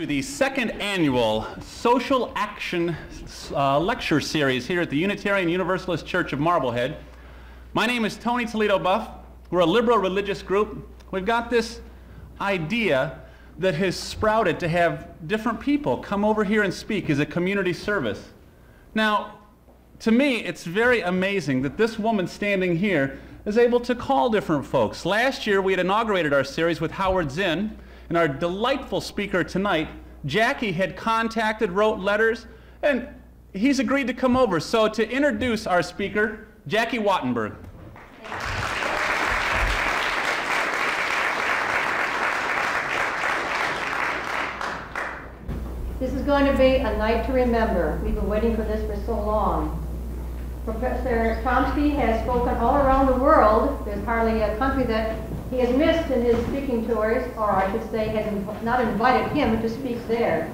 to the second annual Social Action uh, Lecture Series here at the Unitarian Universalist Church of Marblehead. My name is Tony Toledo Buff. We're a liberal religious group. We've got this idea that has sprouted to have different people come over here and speak as a community service. Now, to me, it's very amazing that this woman standing here is able to call different folks. Last year, we had inaugurated our series with Howard Zinn, and our delightful speaker tonight, Jackie, had contacted, wrote letters, and he's agreed to come over. So, to introduce our speaker, Jackie Wattenberg. This is going to be a night to remember. We've been waiting for this for so long. Professor Chomsky has spoken all around the world. There's hardly a country that he has missed in his speaking tours, or I should say, has inv not invited him to speak there.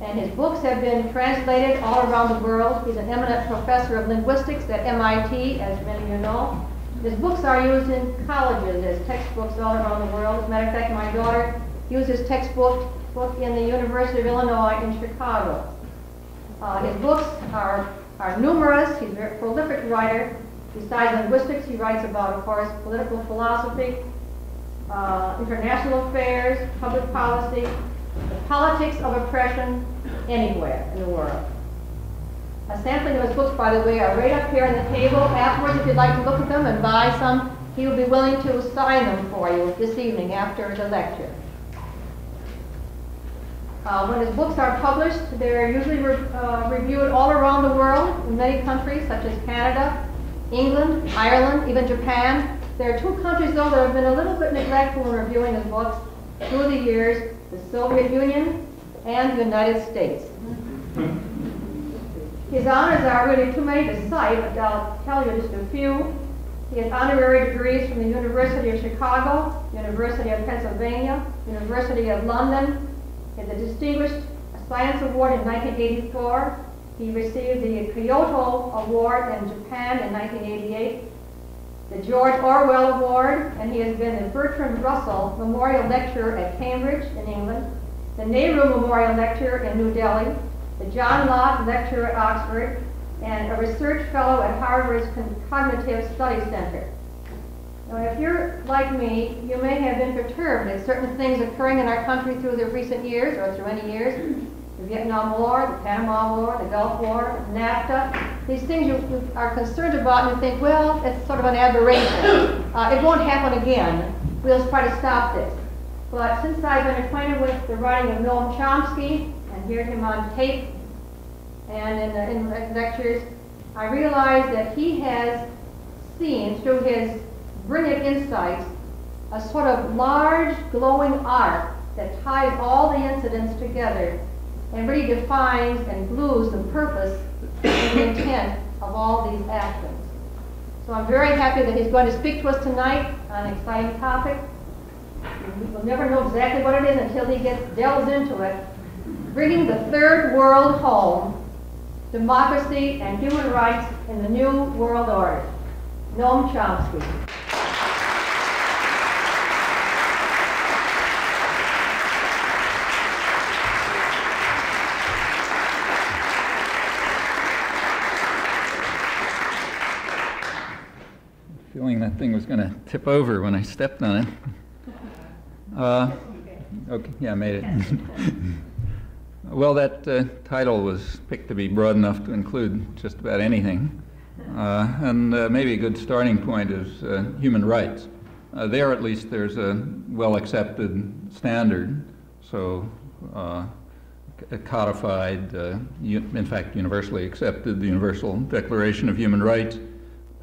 And his books have been translated all around the world. He's an eminent professor of linguistics at MIT, as many of you know. His books are used in colleges as textbooks all around the world. As a matter of fact, my daughter uses textbook book in the University of Illinois in Chicago. Uh, his books are, are numerous. He's a very prolific writer. Besides linguistics, he writes about, of course, political philosophy, uh, international affairs, public policy, the politics of oppression anywhere in the world. A sampling of his books, by the way, are right up here on the table. Afterwards, if you'd like to look at them and buy some, he will be willing to sign them for you this evening after the lecture. Uh, when his books are published, they're usually re uh, reviewed all around the world in many countries, such as Canada, England, Ireland, even Japan. There are two countries, though, that have been a little bit neglectful in reviewing his books through the years, the Soviet Union and the United States. His honors are really too many to cite, but I'll tell you just a few. He has honorary degrees from the University of Chicago, University of Pennsylvania, University of London, in the Distinguished Science Award in 1984. He received the Kyoto Award in Japan in 1988, the George Orwell Award, and he has been the Bertrand Russell Memorial Lecturer at Cambridge in England, the Nehru Memorial Lecturer in New Delhi, the John Locke Lecturer at Oxford, and a research fellow at Harvard's Cognitive Studies Center. Now, if you're like me, you may have been perturbed at certain things occurring in our country through the recent years, or through any years. The Vietnam War, the Panama War, the Gulf War, NAFTA. These things you, you are concerned about and you think, well, it's sort of an aberration. Uh, it won't happen again. We'll try to stop this. But since I've been acquainted with the writing of Noam Chomsky and heard him on tape and in, the, in lectures, I realize that he has seen through his brilliant insights, a sort of large glowing arc that ties all the incidents together and really defines and glues the purpose and the intent of all these actions. So I'm very happy that he's going to speak to us tonight on an exciting topic. We'll never know exactly what it is until he gets delves into it. Bringing the third world home, democracy and human rights in the new world order. Noam Chomsky. That thing was going to tip over when I stepped on it. Uh, okay, yeah, I made it. well, that uh, title was picked to be broad enough to include just about anything. Uh, and uh, maybe a good starting point is uh, human rights. Uh, there, at least, there's a well accepted standard. So, codified, in fact, universally accepted, the Universal Declaration of Human Rights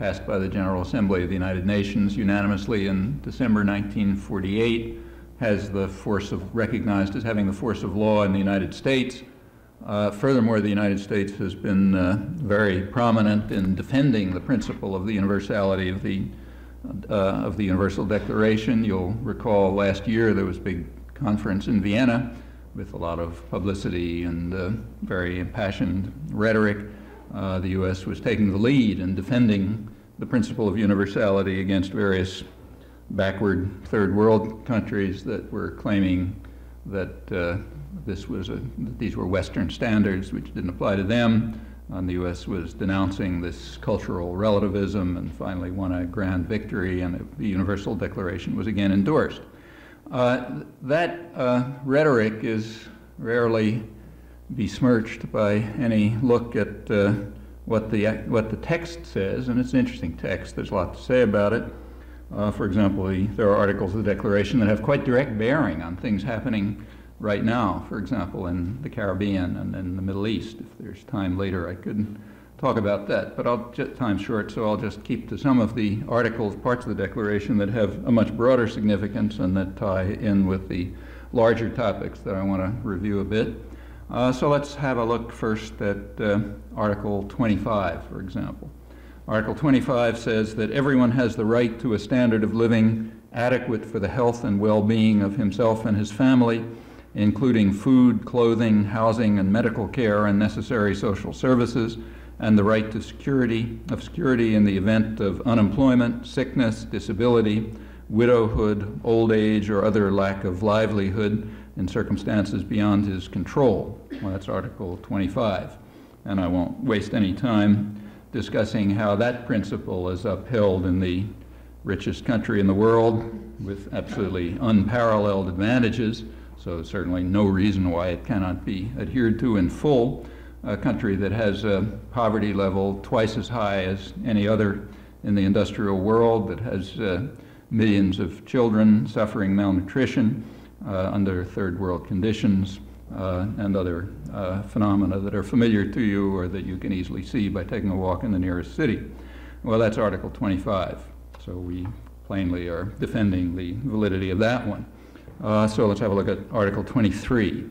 passed by the General Assembly of the United Nations unanimously in December 1948, has the force of, recognized as having the force of law in the United States. Uh, furthermore, the United States has been uh, very prominent in defending the principle of the universality of the, uh, of the Universal Declaration. You'll recall last year there was a big conference in Vienna with a lot of publicity and uh, very impassioned rhetoric. Uh, the U.S. was taking the lead in defending the principle of universality against various backward third world countries that were claiming that uh, this was a, these were Western standards which didn't apply to them. And the U.S. was denouncing this cultural relativism and finally won a grand victory, and the Universal Declaration was again endorsed. Uh, that uh, rhetoric is rarely besmirched by any look at uh, what, the, what the text says, and it's an interesting text. There's a lot to say about it. Uh, for example, the, there are articles of the Declaration that have quite direct bearing on things happening right now, for example, in the Caribbean and in the Middle East. If there's time later, I could talk about that, but I'll just, time's short, so I'll just keep to some of the articles, parts of the Declaration that have a much broader significance and that tie in with the larger topics that I want to review a bit. Uh, so let's have a look first at uh, Article 25, for example. Article 25 says that everyone has the right to a standard of living adequate for the health and well-being of himself and his family, including food, clothing, housing, and medical care and necessary social services, and the right to security of security in the event of unemployment, sickness, disability, widowhood, old age, or other lack of livelihood in circumstances beyond his control. Well, that's Article 25. And I won't waste any time discussing how that principle is upheld in the richest country in the world with absolutely unparalleled advantages, so certainly no reason why it cannot be adhered to in full. A country that has a poverty level twice as high as any other in the industrial world, that has uh, millions of children suffering malnutrition under third world conditions, uh, and other uh, phenomena that are familiar to you or that you can easily see by taking a walk in the nearest city. Well, that's Article 25. So we plainly are defending the validity of that one. Uh, so let's have a look at Article 23. It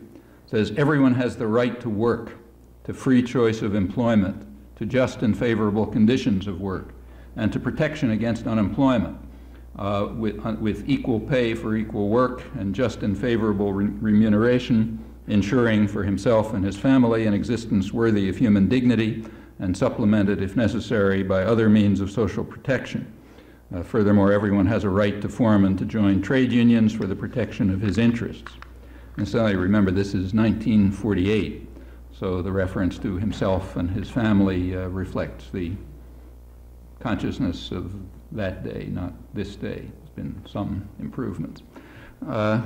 says everyone has the right to work, to free choice of employment, to just and favorable conditions of work, and to protection against unemployment. Uh, with, uh, with equal pay for equal work and just and favorable re remuneration ensuring for himself and his family an existence worthy of human dignity and supplemented, if necessary, by other means of social protection. Uh, furthermore, everyone has a right to form and to join trade unions for the protection of his interests. And so I remember this is 1948, so the reference to himself and his family uh, reflects the consciousness of that day, not this day. There's been some improvements. Uh,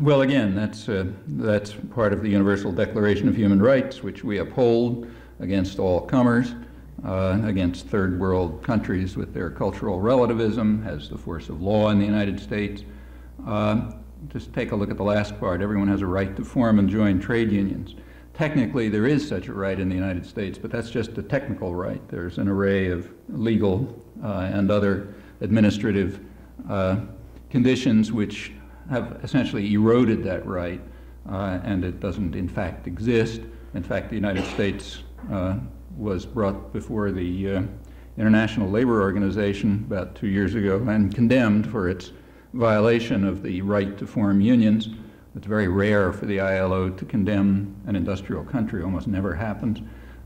well, again, that's, uh, that's part of the Universal Declaration of Human Rights, which we uphold against all comers, uh, against third world countries with their cultural relativism, has the force of law in the United States. Uh, just take a look at the last part. Everyone has a right to form and join trade unions. Technically, there is such a right in the United States, but that's just a technical right. There's an array of legal and other administrative uh, conditions which have essentially eroded that right, uh, and it doesn't in fact exist. In fact, the United States uh, was brought before the uh, International Labor Organization about two years ago and condemned for its violation of the right to form unions. It's very rare for the ILO to condemn an industrial country, almost never happens.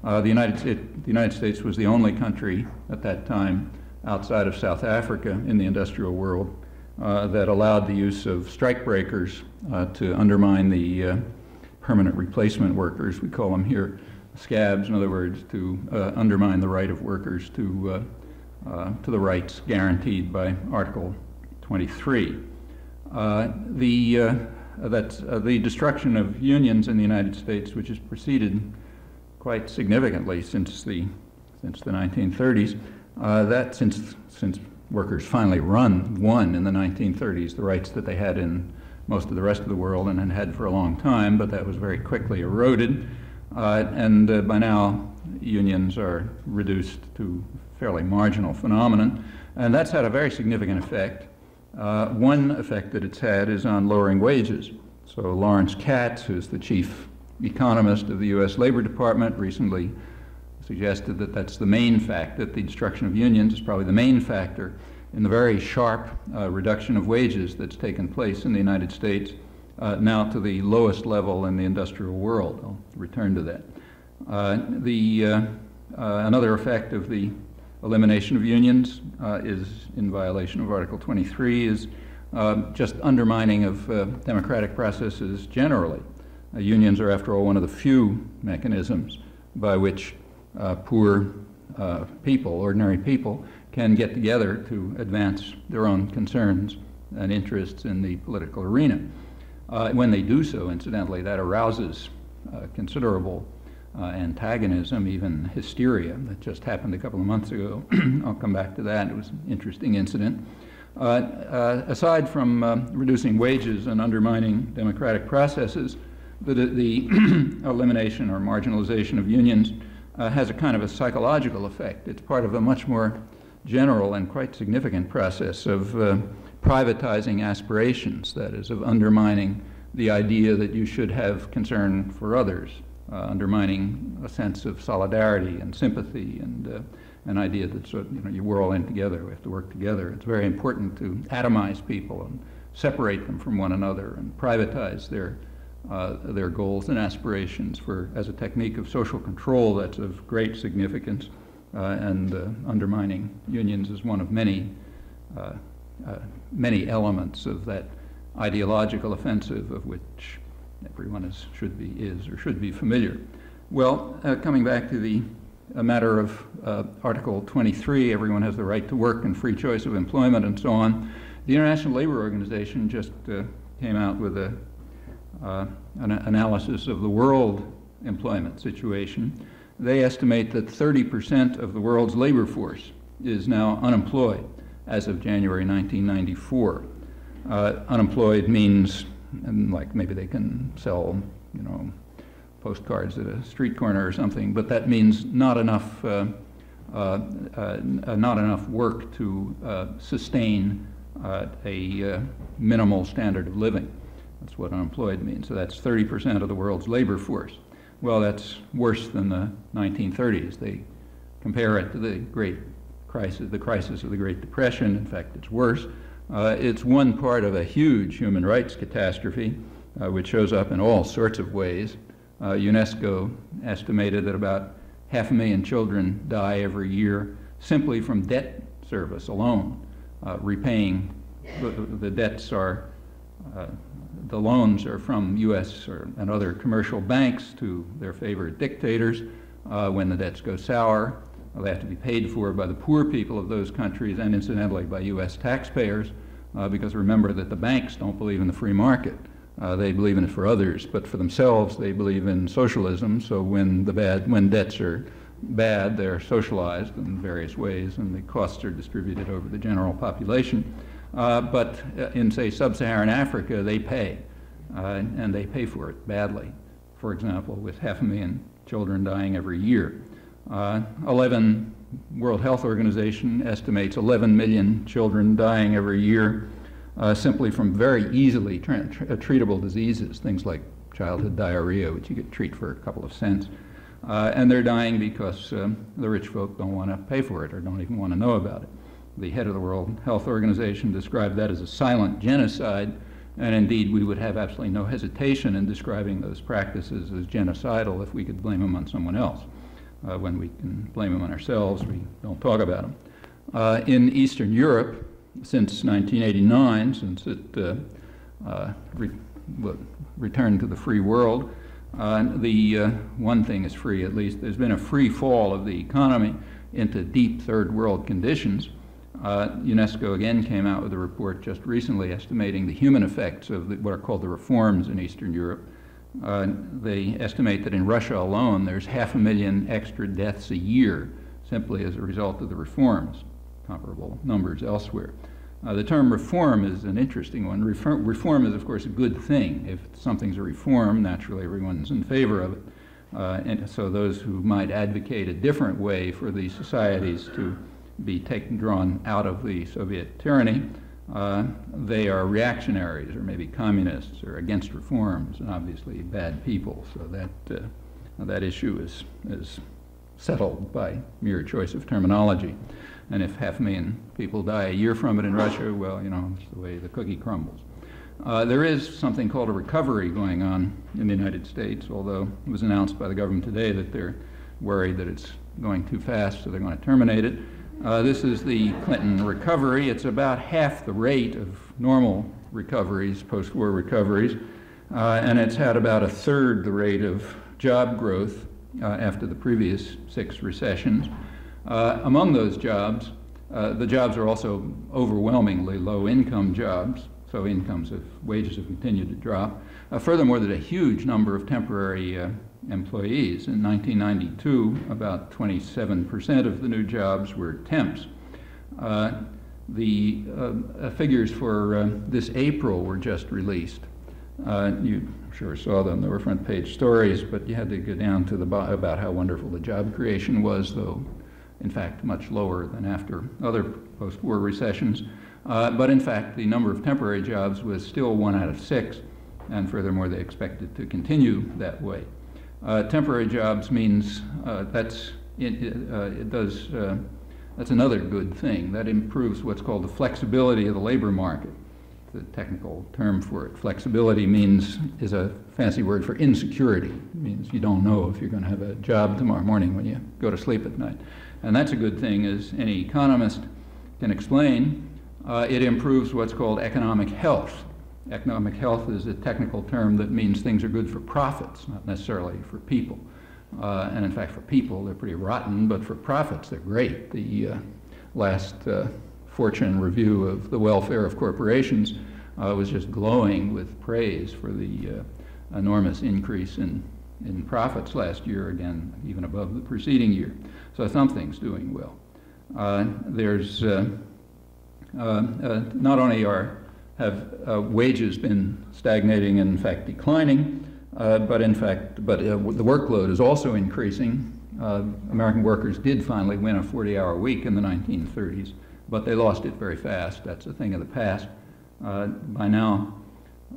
Uh, the, United States, the United States was the only country at that time outside of South Africa in the industrial world uh, that allowed the use of strikebreakers uh, to undermine the uh, permanent replacement workers, we call them here scabs, in other words, to uh, undermine the right of workers to, uh, to the rights guaranteed by Article 23. the, that's, the destruction of unions in the United States, which has proceeded quite significantly since the, since the 1930s, that since, since workers finally run, won in the 1930s the rights that they had in most of the rest of the world and had had for a long time, but that was very quickly eroded. Uh, and uh, by now, unions are reduced to fairly marginal phenomenon. And that's had a very significant effect. Uh, one effect that it's had is on lowering wages. So Lawrence Katz, who's the chief economist of the U.S. Labor Department, recently suggested that that's the main fact, that the destruction of unions is probably the main factor in the very sharp uh, reduction of wages that's taken place in the United States, uh, now to the lowest level in the industrial world. I'll return to that. Uh, the, uh, uh, another effect of the elimination of unions uh, is in violation of Article 23 is just undermining of democratic processes generally. Unions are, after all, one of the few mechanisms by which uh, poor uh, people, ordinary people, can get together to advance their own concerns and interests in the political arena. Uh, when they do so, incidentally, that arouses uh, considerable uh, antagonism, even hysteria. That just happened a couple of months ago. I'll come back to that. It was an interesting incident. Uh, aside from reducing wages and undermining democratic processes, the, the elimination or marginalization of unions has a kind of a psychological effect. It's part of a much more general and quite significant process of privatizing aspirations, that is, of undermining the idea that you should have concern for others, uh, undermining a sense of solidarity and sympathy and uh, an idea that sort of, you know, we're all in together, we have to work together. It's very important to atomize people and separate them from one another and privatize their, uh, their goals and aspirations for, as a technique of social control that's of great significance. Uh, and uh, undermining unions is one of many uh, many elements of that ideological offensive of which everyone is, should be, is or should be familiar. Well, coming back to the matter of uh, Article 23, everyone has the right to work and free choice of employment and so on. The International Labor Organization just uh, came out with a, uh, an analysis of the world employment situation. They estimate that 30% of the world's labor force is now unemployed as of January 1994. Uh, unemployed means, like maybe they can sell, you know, postcards at a street corner or something, but that means not enough, uh, uh, uh not enough work to uh, sustain uh, a minimal standard of living. That's what unemployed means. So that's 30% of the world's labor force. Well, that's worse than the 1930s. They compare it to the Great crisis, the crisis of the Great Depression. In fact, it's worse. Uh, it's one part of a huge human rights catastrophe, uh, which shows up in all sorts of ways. Uh, UNESCO estimated that about half a million children die every year simply from debt service alone. Uh, repaying the, the, debts are, uh, the loans are from U.S. Or, and other commercial banks to their favorite dictators. Uh, when the debts go sour, they have to be paid for by the poor people of those countries and incidentally by U.S. taxpayers uh, because remember that the banks don't believe in the free market. Uh, they believe in it for others, but for themselves they believe in socialism. So when the bad, when debts are bad, they're socialized in various ways, and the costs are distributed over the general population. Uh, but uh, in say sub-Saharan Africa, they pay, uh, and they pay for it badly. For example, with half a million children dying every year. Uh, 11 World Health Organization estimates 11 million children dying every year uh, simply from very easily treatable diseases, things like childhood diarrhea, which you could treat for a couple of cents. Uh, and they're dying because the rich folk don't want to pay for it or don't even want to know about it. The head of the World Health Organization described that as a silent genocide, and indeed we would have absolutely no hesitation in describing those practices as genocidal if we could blame them on someone else. Uh, when we can blame them on ourselves, we don't talk about them. Uh, in Eastern Europe, since 1989, since it uh, uh, re- returned to the free world, uh, the one thing is free at least. There's been a free fall of the economy into deep third world conditions. Uh, UNESCO again came out with a report just recently estimating the human effects of the, what are called the reforms in Eastern Europe. Uh, they estimate that in Russia alone, there's half a million extra deaths a year simply as a result of the reforms, comparable numbers elsewhere. Uh, the term reform is an interesting one. Reform, reform, is, of course, a good thing. If something's a reform, naturally everyone's in favor of it. Uh, and so those who might advocate a different way for these societies to be taken, drawn out of the Soviet tyranny uh, they are reactionaries or maybe communists or against reforms and obviously bad people. So that, uh, that issue is, is settled by mere choice of terminology. And if half a million people die a year from it in Russia, well, you know, it's the way the cookie crumbles. Uh, there is something called a recovery going on in the United States, although it was announced by the government today that they're worried that it's going too fast, so they're going to terminate it. Uh, this is the Clinton recovery. It's about half the rate of normal recoveries, post war recoveries. uh, and it's had about a third the rate of job growth uh, after the previous six recessions. Uh, among those jobs, uh, the jobs are also overwhelmingly low-income jobs, so incomes of wages have continued to drop. Uh, furthermore, there's a huge number of temporary employees. In 1992, about 27% of the new jobs were temps. Uh, the uh, figures for uh, this April were just released. Uh, you sure saw them. They were front page stories, but you had to go down to the about how wonderful the job creation was, though in fact much lower than after other post-war recessions. Uh, but in fact, the number of temporary jobs was still one out of six, and furthermore, they expect it to continue that way. Uh, temporary jobs means uh, that's it, uh, it does uh, that's another good thing. That improves what's called the flexibility of the labor market. The technical term for it. Flexibility means is a fancy word for insecurity. It means you don't know if you're going to have a job tomorrow morning when you go to sleep at night. And that's a good thing, as any economist can explain. Uh, it improves what's called economic health. Economic health is a technical term that means things are good for profits, not necessarily for people. Uh, and in fact, for people, they're pretty rotten, but for profits, they're great. The uh, last uh, Fortune review of the welfare of corporations uh, was just glowing with praise for the uh, enormous increase in, in profits last year, again, even above the preceding year. So something's doing well. Uh, there's not only are have wages been stagnating and in fact declining, uh, but in fact, but uh, the workload is also increasing. Uh, American workers did finally win a 40-hour week in the 1930s, but they lost it very fast. That's a thing of the past. Uh, by now,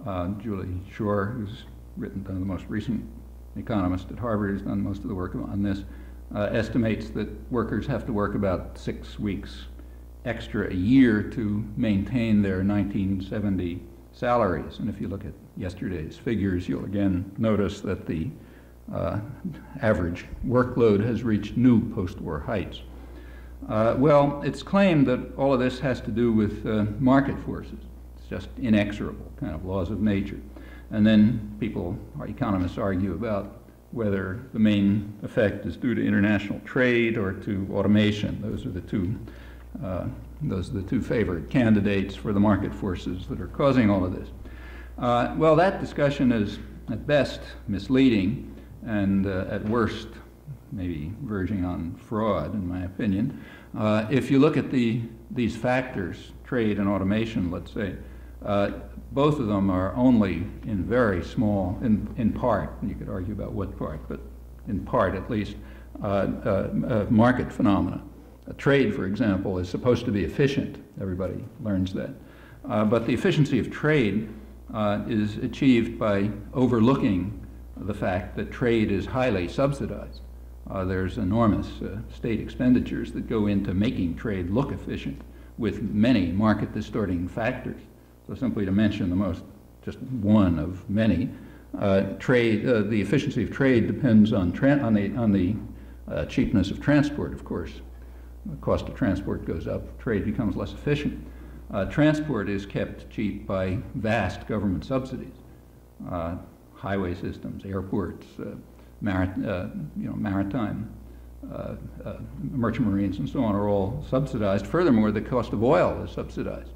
uh, Juliet Schor, who's written the most recent economist at Harvard, who's done most of the work on this, estimates that workers have to work about six weeks extra a year to maintain their 1970 salaries. And if you look at yesterday's figures, you'll again notice that the uh, average workload has reached new post-war heights. Uh, well, it's claimed that all of this has to do with uh, market forces. It's just inexorable, kind of laws of nature. And then people, our economists argue about whether the main effect is due to international trade or to automation. Those are the two, uh, those are the two favorite candidates for the market forces that are causing all of this. Uh, well, that discussion is at best misleading and uh, at worst maybe verging on fraud, in my opinion. Uh, if you look at the, these factors, trade and automation, let's say, uh, both of them are only in very small, in, in part, you could argue about what part, but in part at least, uh, market phenomena. A trade, for example, is supposed to be efficient. Everybody learns that. but the efficiency of trade uh, is achieved by overlooking the fact that trade is highly subsidized. Uh, there's enormous uh, state expenditures that go into making trade look efficient with many market distorting factors. So simply to mention the most, just one of many, uh, trade, uh, the efficiency of trade depends on, on the, on the uh, cheapness of transport, of course. The cost of transport goes up, trade becomes less efficient. Uh, transport is kept cheap by vast government subsidies. Uh, highway systems, airports, uh, uh, you know, maritime, uh, uh, merchant marines, and so on are all subsidized. Furthermore, the cost of oil is subsidized.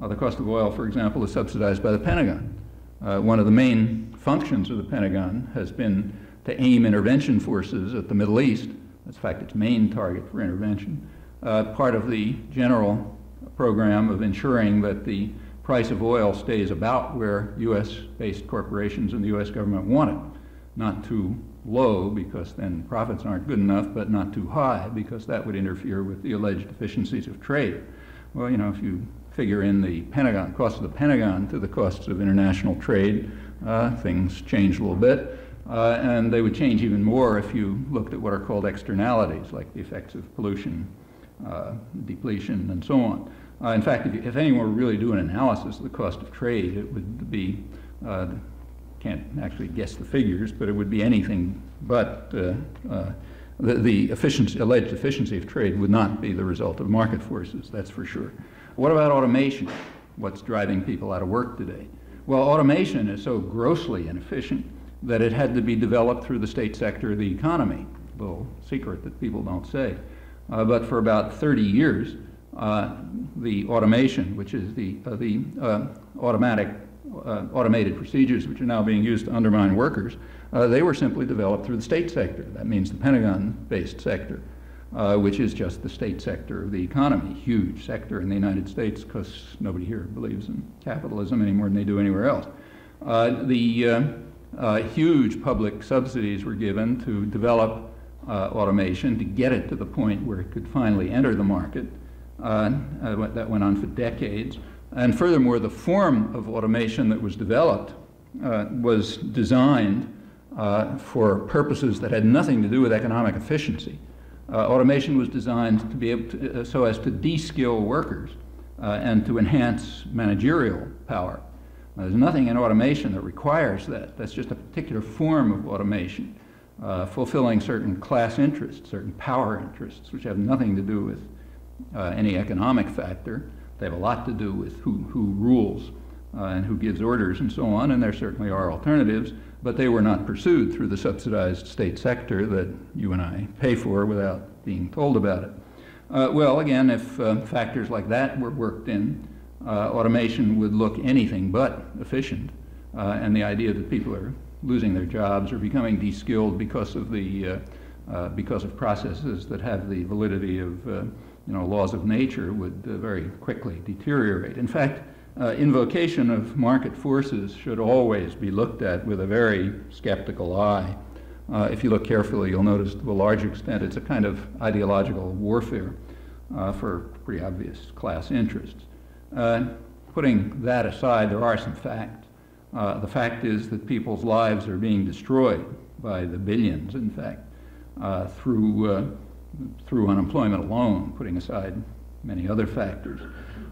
the cost of oil, for example, is subsidized by the Pentagon. one of the main functions of the Pentagon has been to aim intervention forces at the Middle East. In fact, its main target for intervention. part of the general program of ensuring that the price of oil stays about where U.S.-based corporations and the U.S. government want it. Not too low because then profits aren't good enough, but not too high because that would interfere with the alleged efficiencies of trade. Well, you know, if you figure in the Pentagon, cost of the Pentagon to the costs of international trade, uh, things change a little bit. Uh, and they would change even more if you looked at what are called externalities, like the effects of pollution, uh, depletion, and so on. Uh, in fact, if, if, anyone were really doing an analysis of the cost of trade, it would be, uh, can't actually guess the figures, but it would be anything but uh, uh, the, the efficiency, alleged efficiency of trade would not be the result of market forces, that's for sure. What about automation? What's driving people out of work today? Well, automation is so grossly inefficient that it had to be developed through the state sector of the economy. A little secret that people don't say. Uh, but for about 30 years, uh, the automation, which is the, uh, the uh, automatic, uh, automated procedures which are now being used to undermine workers, uh, they were simply developed through the state sector. That means the Pentagon-based sector, which is just the state sector of the economy, huge sector in the United States because nobody here believes in capitalism any more than they do anywhere else. the huge public subsidies were given to develop uh, automation to get it to the point where it could finally enter the market. Uh, uh, that went on for decades. And furthermore, the form of automation that was developed uh, was designed uh, for purposes that had nothing to do with economic efficiency. Uh, automation was designed to be able to, so as to de-skill workers and to enhance managerial power. There's nothing in automation that requires that. That's just a particular form of automation uh, fulfilling certain class interests, certain power interests, which have nothing to do with uh, any economic factor. They have a lot to do with who, who rules uh, and who gives orders and so on, and there certainly are alternatives, but they were not pursued through the subsidized state sector that you and I pay for without being told about it. Uh, well, again, if uh, factors like that were worked in, uh, automation would look anything but efficient, and the idea that people are losing their jobs or becoming de-skilled because of the uh, uh, because of processes that have the validity of uh, you know laws of nature would uh, very quickly deteriorate. In fact, uh, invocation of market forces should always be looked at with a very skeptical eye. Uh, if you look carefully, you'll notice to a large extent it's a kind of ideological warfare for pretty obvious class interests. Putting that aside, there are some facts. Uh, the fact is that people's lives are being destroyed by the billions, in fact, uh, through, uh, through unemployment alone, putting aside many other factors.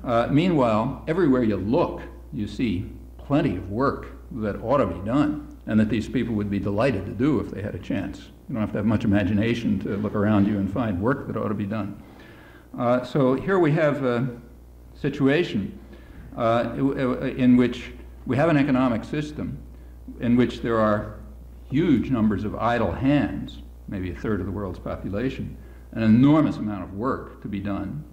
Uh, meanwhile, everywhere you look, you see plenty of work that ought to be done and that these people would be delighted to do if they had a chance. You don't have to have much imagination to look around you and find work that ought to be done. Uh, so here we have situation uh, in which we have an economic system in which there are huge numbers of idle hands, maybe a third of the world's population, an enormous amount of work to be done,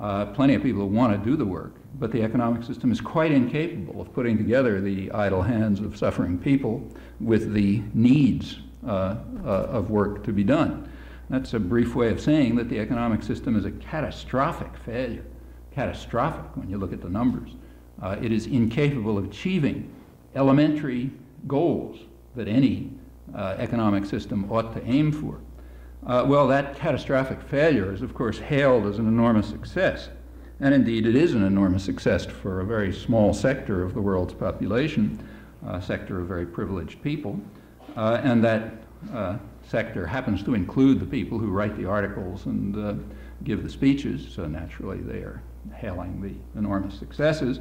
uh, plenty of people who want to do the work, but the economic system is quite incapable of putting together the idle hands of suffering people with the needs uh, uh, of work to be done. That's a brief way of saying that the economic system is a catastrophic failure. Catastrophic when you look at the numbers. Uh, it is incapable of achieving elementary goals that any uh, economic system ought to aim for. Uh, well, that catastrophic failure is, of course, hailed as an enormous success. And indeed, it is an enormous success for a very small sector of the world's population, a sector of very privileged people. Uh, and that uh, sector happens to include the people who write the articles and uh, give the speeches, so naturally they are hailing the enormous successes.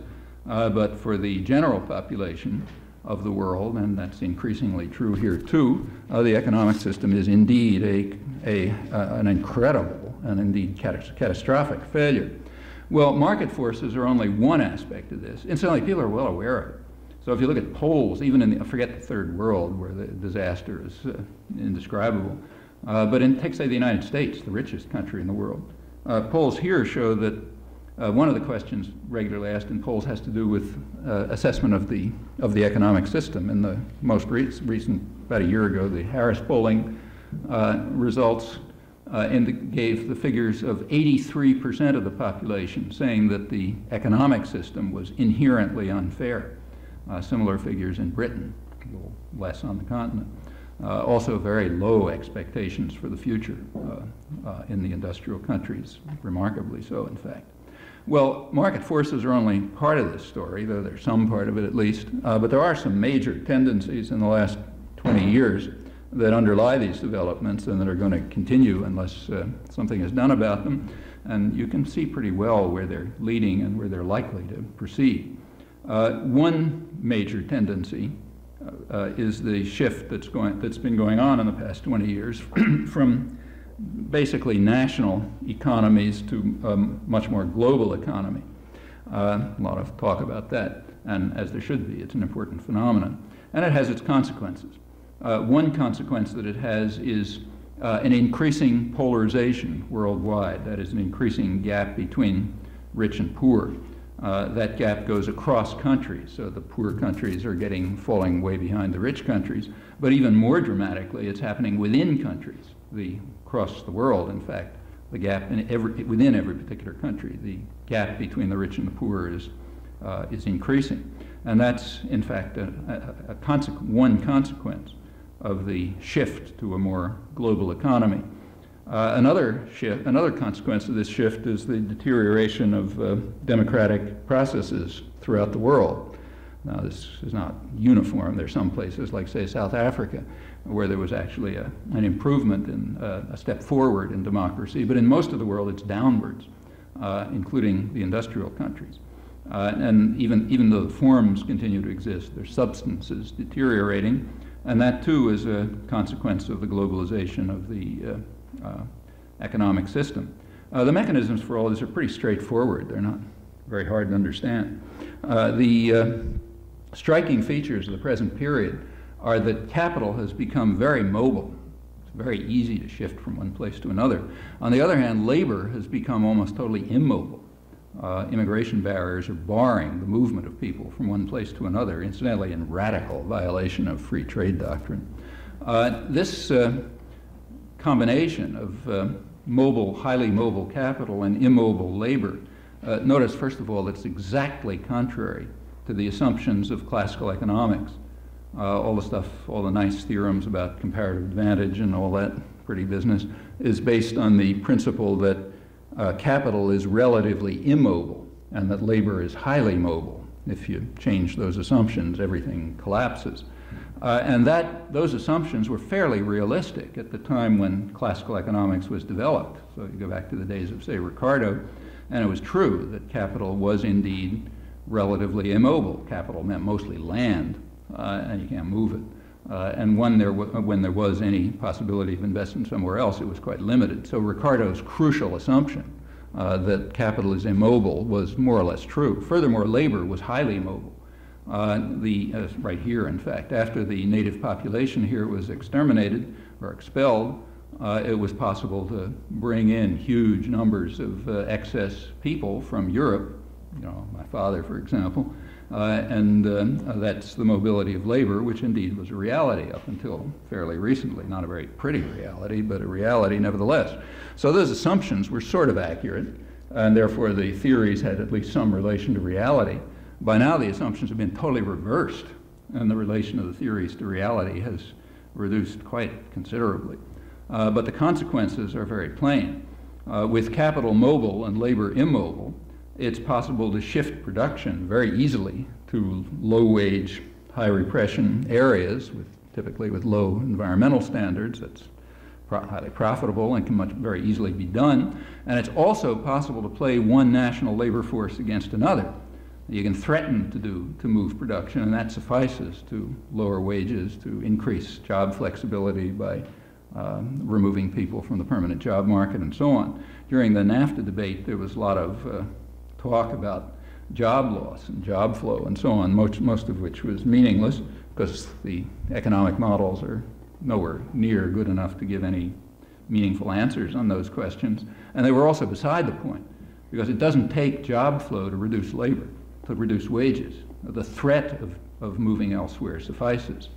Uh, but for the general population of the world, and that's increasingly true here too, uh, the economic system is indeed a, a, uh, an incredible and indeed catastrophic failure. Well, market forces are only one aspect of this. Incidentally, people are well aware of it. So if you look at polls, even in the, forget the third world where the disaster is uh, indescribable, uh, but in, take say the United States, the richest country in the world, uh, polls here show that uh, one of the questions regularly asked in polls has to do with uh, assessment of the, of the economic system. In the most re recent, about a year ago, the Harris polling uh, results uh, gave the figures of 83% of the population saying that the economic system was inherently unfair. Uh, similar figures in Britain, a little less on the continent. Uh, also very low expectations for the future in the industrial countries, remarkably so, in fact. Well, market forces are only part of this story, though there's some part of it at least. Uh, but there are some major tendencies in the last 20 years that underlie these developments and that are going to continue unless uh, something is done about them. And you can see pretty well where they're leading and where they're likely to proceed. Uh, one major tendency uh, is the shift that's, going, that's been going on in the past 20 years from basically national economies to a much more global economy. Uh, a lot of talk about that. and as there should be, it's an important phenomenon. And it has its consequences. Uh, one consequence that it has is uh, an increasing polarization worldwide, that is, an increasing gap between rich and poor. Uh, that gap goes across countries, so the poor countries are getting falling way behind the rich countries. But even more dramatically, it's happening within countries, the across the world. In fact, the gap in every, within every particular country, the gap between the rich and the poor is uh, is increasing, and that's in fact a, a, a one consequence of the shift to a more global economy. Uh, another shift, another consequence of this shift is the deterioration of uh, democratic processes throughout the world. Now, this is not uniform. There are some places, like say South Africa, where there was actually a, an improvement and uh, a step forward in democracy, but in most of the world it's downwards, uh, including the industrial countries. Uh, and even, even though the forms continue to exist, their substance is deteriorating, and that too is a consequence of the globalization of the uh, uh, economic system. Uh, the mechanisms for all this are pretty straightforward. They're not very hard to understand. The striking features of the present period are that capital has become very mobile. It's very easy to shift from one place to another. On the other hand, labor has become almost totally immobile. Uh, immigration barriers are barring the movement of people from one place to another, incidentally, in radical violation of free trade doctrine. Uh, this uh, combination of uh, mobile, highly mobile capital and immobile labor, uh, notice, first of all, it's exactly contrary to the assumptions of classical economics. Uh, all the stuff, all the nice theorems about comparative advantage and all that pretty business is based on the principle that uh, capital is relatively immobile and that labor is highly mobile. If you change those assumptions, everything collapses. Uh, and that, those assumptions were fairly realistic at the time when classical economics was developed. So you go back to the days of, say, Ricardo, and it was true that capital was indeed relatively immobile. Capital meant mostly land, and you can't move it. Uh, and when there, when there was any possibility of investing somewhere else, it was quite limited. So Ricardo's crucial assumption uh, that capital is immobile was more or less true. Furthermore, labor was highly mobile. Uh, the, uh, right here, in fact, after the native population here was exterminated or expelled, uh, it was possible to bring in huge numbers of uh, excess people from Europe, you know, my father, for example, uh, and uh, that's the mobility of labor, which indeed was a reality up until fairly recently. Not a very pretty reality, but a reality nevertheless. So those assumptions were sort of accurate, and therefore the theories had at least some relation to reality. By now, the assumptions have been totally reversed, and the relation of the theories to reality has reduced quite considerably. Uh, but the consequences are very plain. Uh, with capital mobile and labor immobile, it's possible to shift production very easily to low wage, high repression areas, with, typically with low environmental standards. That's pro highly profitable and can much, very easily be done. And it's also possible to play one national labor force against another. You can threaten to do to move production, and that suffices to lower wages, to increase job flexibility by um, removing people from the permanent job market, and so on. During the NAFTA debate, there was a lot of uh, talk about job loss and job flow and so on, most, most of which was meaningless because the economic models are nowhere near good enough to give any meaningful answers on those questions. And they were also beside the point because it doesn't take job flow to reduce labor, to reduce wages. The threat of, of moving elsewhere suffices.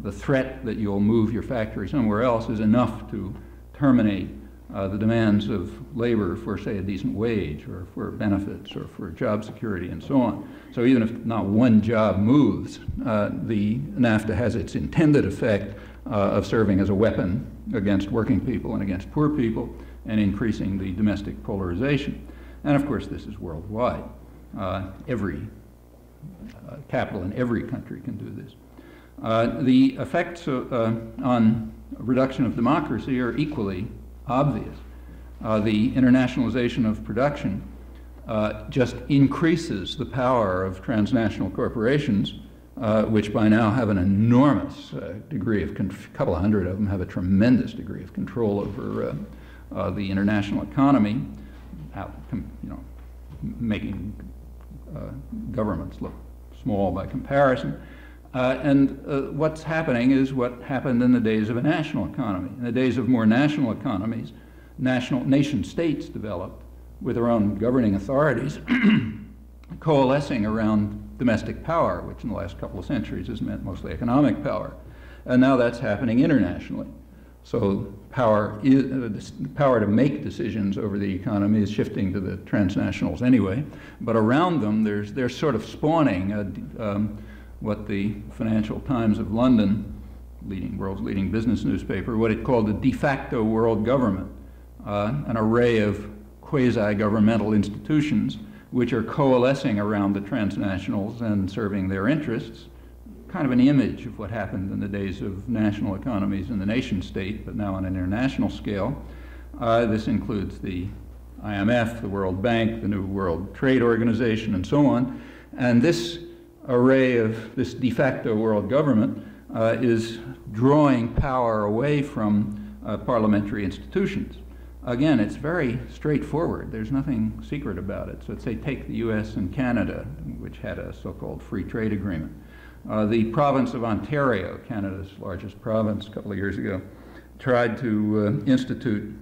The threat that you'll move your factory somewhere else is enough to terminate uh, the demands of labor for, say, a decent wage or for benefits or for job security and so on. So even if not one job moves, uh, the NAFTA has its intended effect uh, of serving as a weapon against working people and against poor people and increasing the domestic polarization. And of course, this is worldwide. Uh, every uh, capital in every country can do this. Uh, the effects on reduction of democracy are equally obvious. Uh, the internationalization of production uh, just increases the power of transnational corporations, uh, which by now have an enormous uh, degree of, a couple of hundred of them have a tremendous degree of control over uh, uh, the international economy, out, you know, making governments look small by comparison. Uh, and uh, what's happening is what happened in the days of a national economy. In the days of more national economies, national nation states developed with their own governing authorities, coalescing around domestic power, which in the last couple of centuries has meant mostly economic power. And now that's happening internationally. So power, is, uh, power to make decisions over the economy is shifting to the transnationals anyway. But around them, there's, they're sort of spawning a, um, what the Financial Times of London, leading world's leading business newspaper, what it called the de facto world government, uh, an array of quasi-governmental institutions which are coalescing around the transnationals and serving their interests. Kind of an image of what happened in the days of national economies and the nation state, but now on an international scale. Uh, this includes the IMF, the World Bank, the New World Trade Organization, and so on. And this array of this de facto world government uh, is drawing power away from uh, parliamentary institutions. Again, it's very straightforward. There's nothing secret about it. So let's say take the US and Canada, which had a so-called free trade agreement. Uh, the province of Ontario, Canada's largest province a couple of years ago, tried to uh, institute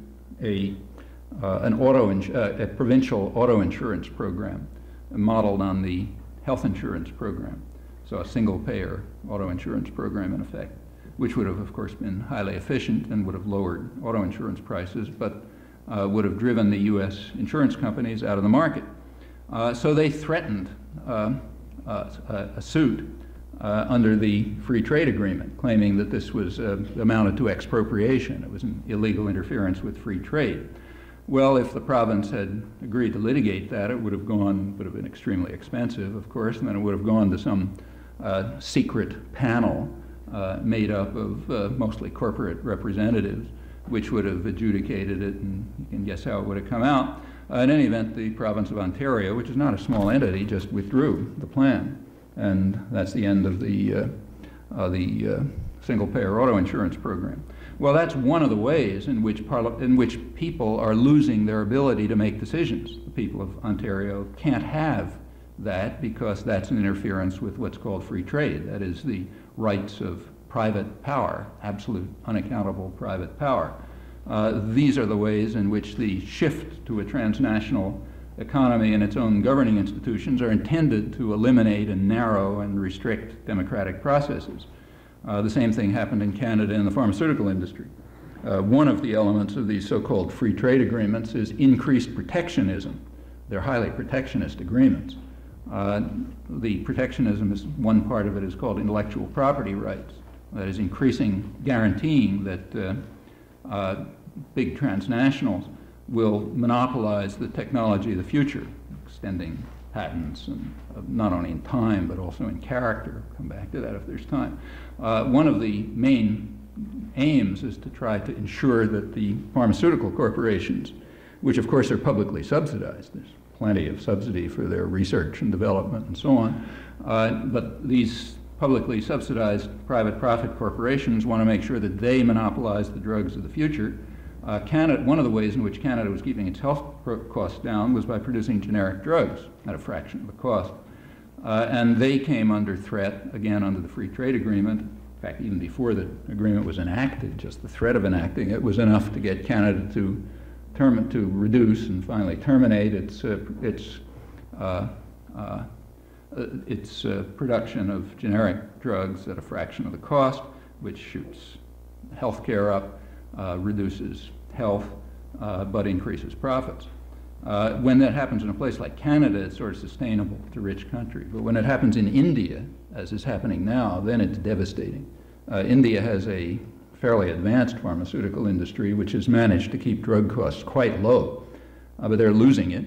a, uh, an auto uh, a provincial auto insurance program modeled on the health insurance program. So a single payer auto insurance program in effect, which would have, of course, been highly efficient and would have lowered auto insurance prices, but uh, would have driven the U.S. insurance companies out of the market. Uh, so they threatened uh, uh a, suit uh, under the free trade agreement, claiming that this was uh, amounted to expropriation. It was an illegal interference with free trade. Well, if the province had agreed to litigate that, it would have gone, would have been extremely expensive, of course, and then it would have gone to some uh, secret panel uh, made up of uh, mostly corporate representatives, which would have adjudicated it, and you can guess how it would have come out. Uh, in any event, the province of Ontario, which is not a small entity, just withdrew the plan, and that's the end of the, uh, the uh, single-payer auto insurance program. Well, that's one of the ways in which, in which people are losing their ability to make decisions. The people of Ontario can't have that because that's an interference with what's called free trade. That is the rights of private power, absolute unaccountable private power. Uh, these are the ways in which the shift to a transnational economy and its own governing institutions are intended to eliminate and narrow and restrict democratic processes. Uh, the same thing happened in Canada in the pharmaceutical industry. Uh, one of the elements of these so-called free trade agreements is increased protectionism. They're highly protectionist agreements. Uh, the protectionism is one part of it is called intellectual property rights. That is increasing, guaranteeing that big transnationals will monopolize the technology of the future, extending patents, and uh, not only in time but also in character. Come back to that if there's time. Uh, one of the main aims is to try to ensure that the pharmaceutical corporations, which of course are publicly subsidized, there's plenty of subsidy for their research and development and so on, uh, but these publicly subsidized private profit corporations want to make sure that they monopolize the drugs of the future uh, Canada, one of the ways in which Canada was keeping its health costs down was by producing generic drugs at a fraction of the cost. Uh, and they came under threat, again, under the free trade agreement. In fact, even before the agreement was enacted, just the threat of enacting it was enough to get Canada to, term, to reduce and finally terminate its, uh, its, uh, uh, its uh, production of generic drugs at a fraction of the cost, which shoots health care up reduces health, uh, but increases profits. Uh, when that happens in a place like Canada, it's sort of sustainable. A rich country. But when it happens in India, as is happening now, then it's devastating. Uh, India has a fairly advanced pharmaceutical industry which has managed to keep drug costs quite low, uh, but they're losing it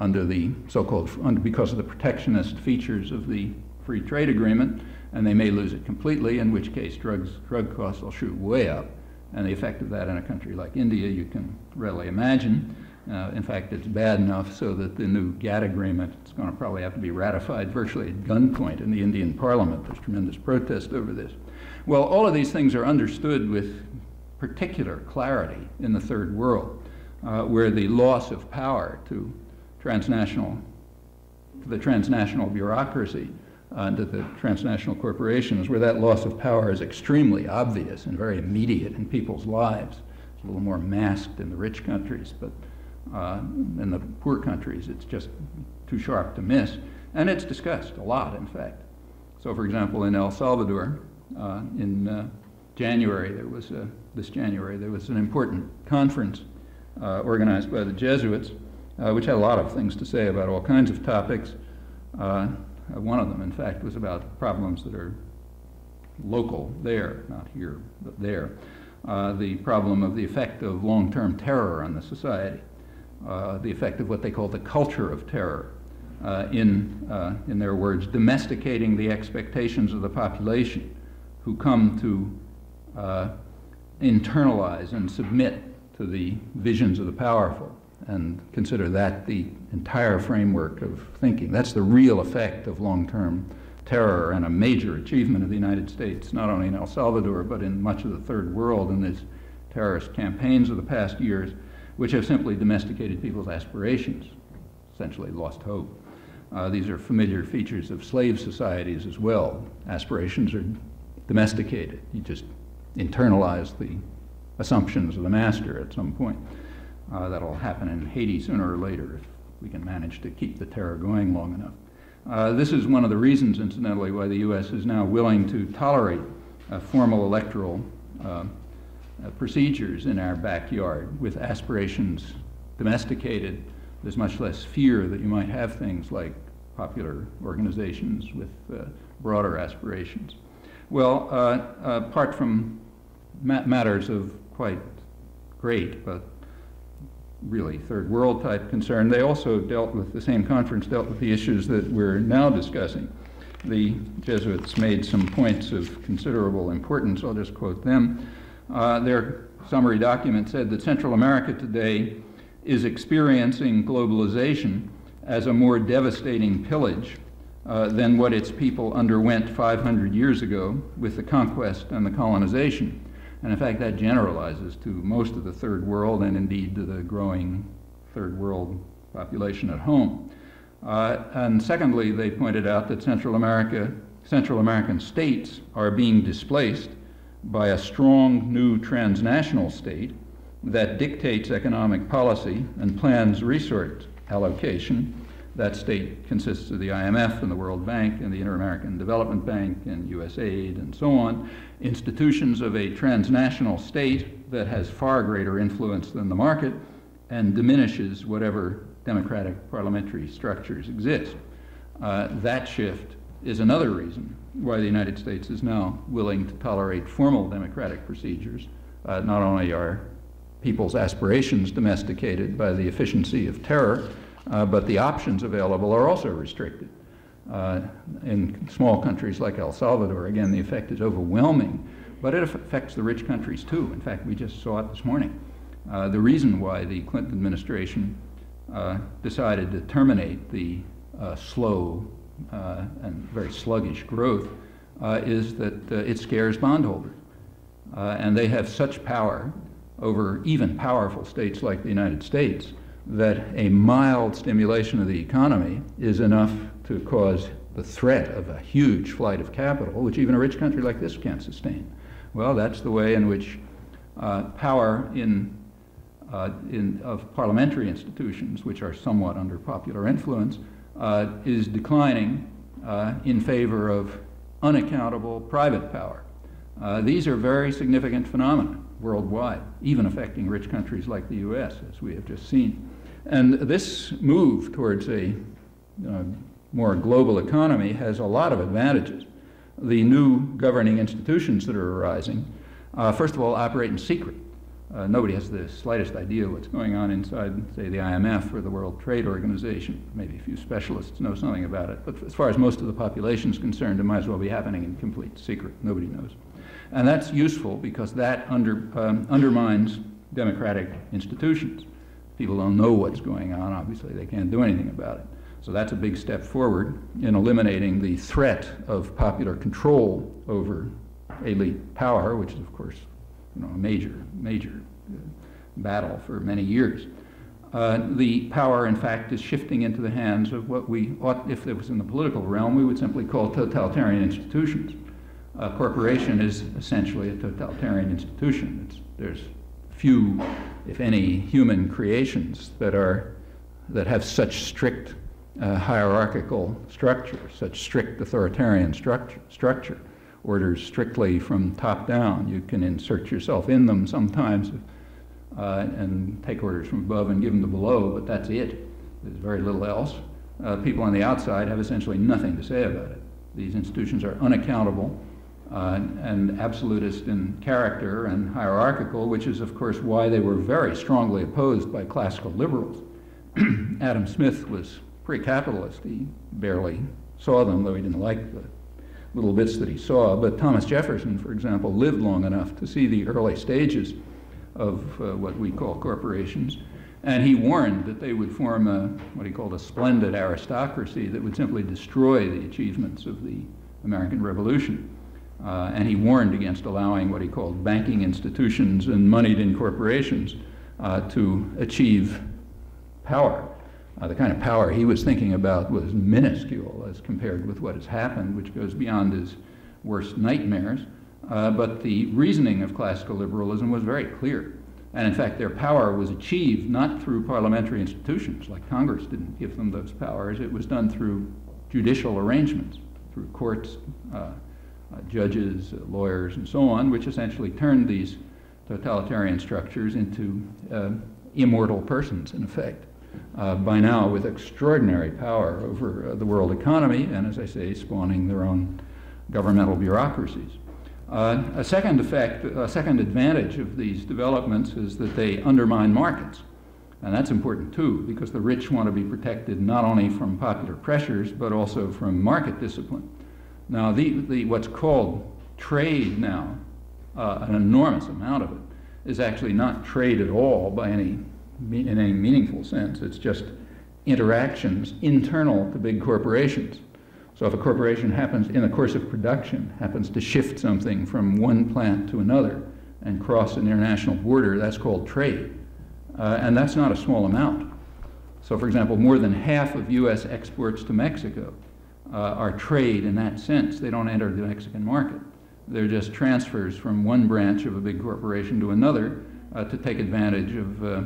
under the so-called, because of the protectionist features of the free trade agreement, and they may lose it completely, in which case drugs, drug costs will shoot way up. And the effect of that in a country like India, you can readily imagine. Uh, in fact, it's bad enough so that the new GATT agreement is going to probably have to be ratified virtually at gunpoint in the Indian parliament. There's tremendous protest over this. Well, all of these things are understood with particular clarity in the third world, uh, where the loss of power to transnational, to the transnational bureaucracy uh, to the transnational corporations, where that loss of power is extremely obvious and very immediate in people's lives. It's a little more masked in the rich countries, but uh, in the poor countries, it's just too sharp to miss. And it's discussed a lot, in fact. So, for example, in El Salvador, uh, in uh, January, there was a, this January, there was an important conference uh, organized by the Jesuits, uh, which had a lot of things to say about all kinds of topics. One of them, in fact, was about problems that are local there, not here, but there. Uh, the problem of the effect of long-term terror on the society, uh, the effect of what they call the culture of terror, uh, in, uh, in their words, domesticating the expectations of the population who come to uh, internalize and submit to the visions of the powerful and consider that the entire framework of thinking. That's the real effect of long term terror and a major achievement of the United States, not only in El Salvador, but in much of the third world in these terrorist campaigns of the past years, which have simply domesticated people's aspirations, essentially lost hope. Uh, these are familiar features of slave societies as well. Aspirations are domesticated. You just internalize the assumptions of the master at some point. Uh, that'll happen in Haiti sooner or later if we can manage to keep the terror going long enough. Uh, this is one of the reasons, incidentally, why the U.S. is now willing to tolerate formal electoral uh, uh, procedures in our backyard with aspirations domesticated. There's much less fear that you might have things like popular organizations with uh, broader aspirations. Well, apart from ma matters of quite great but really third world type concern. They also dealt with, the same conference dealt with the issues that we're now discussing. The Jesuits made some points of considerable importance. I'll just quote them. Uh, their summary document said that Central America today is experiencing globalization as a more devastating pillage uh, than what its people underwent 500 years ago with the conquest and the colonization. And in fact, that generalizes to most of the third world and indeed to the growing third world population at home. Uh, and secondly, they pointed out that Central America, Central American states are being displaced by a strong new transnational state that dictates economic policy and plans resource allocation. That state consists of the IMF and the World Bank and the Inter American Development Bank and USAID and so on institutions of a transnational state that has far greater influence than the market and diminishes whatever democratic parliamentary structures exist. Uh, that shift is another reason why the United States is now willing to tolerate formal democratic procedures. Uh, not only are people's aspirations domesticated by the efficiency of terror, uh, but the options available are also restricted. Uh, in small countries like El Salvador, again, the effect is overwhelming, but it affects the rich countries too. In fact, we just saw it this morning. Uh, the reason why the Clinton administration uh, decided to terminate the uh, slow uh, and very sluggish growth is that it scares bondholders. and they have such power over even powerful states like the United States that a mild stimulation of the economy is enough to cause the threat of a huge flight of capital, which even a rich country like this can't sustain. Well, that's the way in which uh, power in, uh, in, of parliamentary institutions, which are somewhat under popular influence, uh, is declining uh, in favor of unaccountable private power. Uh, these are very significant phenomena worldwide, even affecting rich countries like the US, as we have just seen. And this move towards a uh, more global economy has a lot of advantages. The new governing institutions that are arising, uh, first of all, operate in secret. Uh, nobody has the slightest idea what's going on inside, say, the IMF or the World Trade Organization. Maybe a few specialists know something about it. But as far as most of the population is concerned, it might as well be happening in complete secret. Nobody knows. And that's useful because that under, um, undermines democratic institutions. People don't know what's going on, obviously, they can't do anything about it. So that's a big step forward in eliminating the threat of popular control over elite power, which is, of course, you know, a major, major uh, battle for many years. uh, the power, in fact, is shifting into the hands of what we ought, if it was in the political realm, we would simply call totalitarian institutions. A corporation is essentially a totalitarian institution. It's, there's few, if any, human creations that are that have such strict uh, hierarchical structure, such strict authoritarian structure, structure, orders strictly from top down. You can insert yourself in them sometimes uh, and take orders from above and give them to below, but that's it. There's very little else. Uh, people on the outside have essentially nothing to say about it. These institutions are unaccountable uh, and absolutist in character and hierarchical, which is, of course, why they were very strongly opposed by classical liberals. Adam Smith was pre-capitalist. He barely saw them, though he didn't like the little bits that he saw. But Thomas Jefferson, for example, lived long enough to see the early stages of uh, what we call corporations. And he warned that they would form a, what he called a splendid aristocracy that would simply destroy the achievements of the American Revolution. Uh, and he warned against allowing what he called banking institutions and moneyed corporations uh, to achieve power. Uh, the kind of power he was thinking about was minuscule as compared with what has happened, which goes beyond his worst nightmares. Uh, but the reasoning of classical liberalism was very clear. And in fact, their power was achieved not through parliamentary institutions, like Congress didn't give them those powers. It was done through judicial arrangements, through courts, uh, judges, uh, lawyers, and so on, which essentially turned these totalitarian structures into uh, immortal persons, in effect uh, by now with extraordinary power over uh, the world economy, and as I say, spawning their own governmental bureaucracies. Uh, a second effect, a second advantage of these developments is that they undermine markets. And that's important too, because the rich want to be protected not only from popular pressures, but also from market discipline. Now, the, the, what's called trade now, uh, an enormous amount of it, is actually not trade at all by any in any meaningful sense. It's just interactions internal to big corporations. So if a corporation happens, in the course of production, happens to shift something from one plant to another and cross an international border, that's called trade. Uh, and that's not a small amount. So for example, more than half of U.S. exports to Mexico uh, are trade in that sense. They don't enter the Mexican market. They're just transfers from one branch of a big corporation to another uh, to take advantage of uh,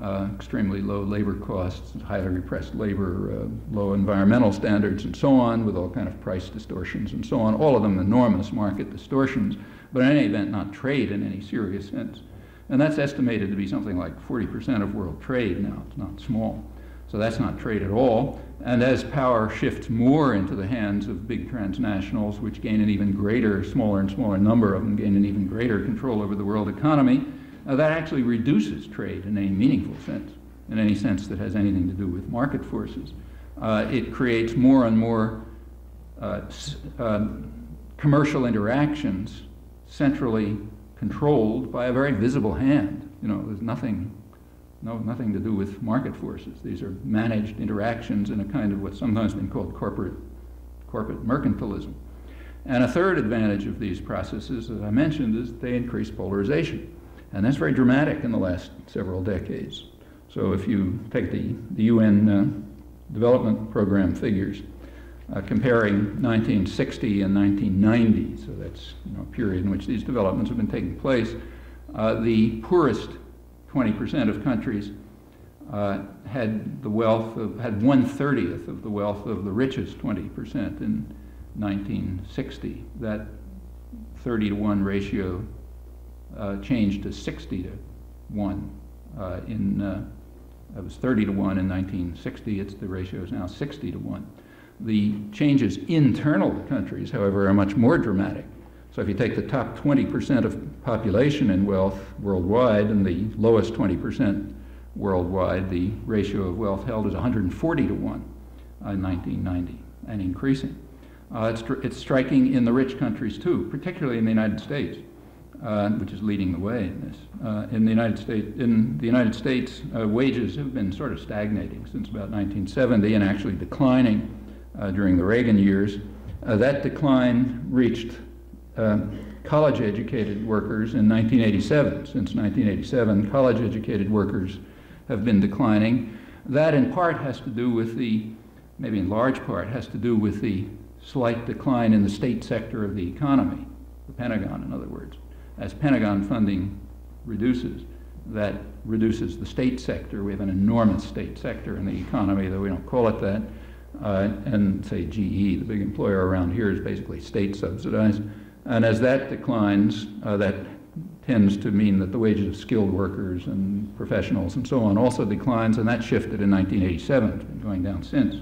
uh, extremely low labor costs, highly repressed labor, uh, low environmental standards, and so on, with all kind of price distortions and so on. All of them enormous market distortions, but in any event, not trade in any serious sense. And that's estimated to be something like 40% of world trade now. It's not small. So that's not trade at all. And as power shifts more into the hands of big transnationals, which gain an even greater, smaller and smaller number of them gain an even greater control over the world economy, now, that actually reduces trade in any meaningful sense, in any sense that has anything to do with market forces. Uh, it creates more and more uh, uh, commercial interactions centrally controlled by a very visible hand. You know, there's nothing, no, nothing to do with market forces. These are managed interactions in a kind of what's sometimes been called corporate, corporate mercantilism. And a third advantage of these processes, as I mentioned, is they increase polarization. And that's very dramatic in the last several decades. So if you take the, the UN uh, Development Program figures, uh, comparing 1960 and 1990, so that's you know, a period in which these developments have been taking place, uh, the poorest 20% of countries uh, had the wealth of, had one thirtieth of the wealth of the richest 20% in 1960. That 30 to 1 ratio uh, changed to 60 to 1 uh, in, uh, it was 30 to 1 in 1960, it's, the ratio is now 60 to 1. The changes internal to countries, however, are much more dramatic. So if you take the top 20% of population in wealth worldwide and the lowest 20% worldwide, the ratio of wealth held is 140 to 1 in 1990 and increasing. Uh, it's, it's striking in the rich countries too, particularly in the United States uh, which is leading the way in this. Uh, in the United States, in the United States, uh, wages have been sort of stagnating since about 1970 and actually declining uh, during the Reagan years. Uh, that decline reached uh, college-educated workers in 1987. Since 1987, college-educated workers have been declining. That in part has to do with the, maybe in large part, has to do with the slight decline in the state sector of the economy, the Pentagon, in other words. As Pentagon funding reduces, that reduces the state sector. We have an enormous state sector in the economy, though we don't call it that. Uh, and say GE, the big employer around here, is basically state subsidized. And as that declines, uh, that tends to mean that the wages of skilled workers and professionals and so on also declines, and that shifted in 1987. It's been going down since.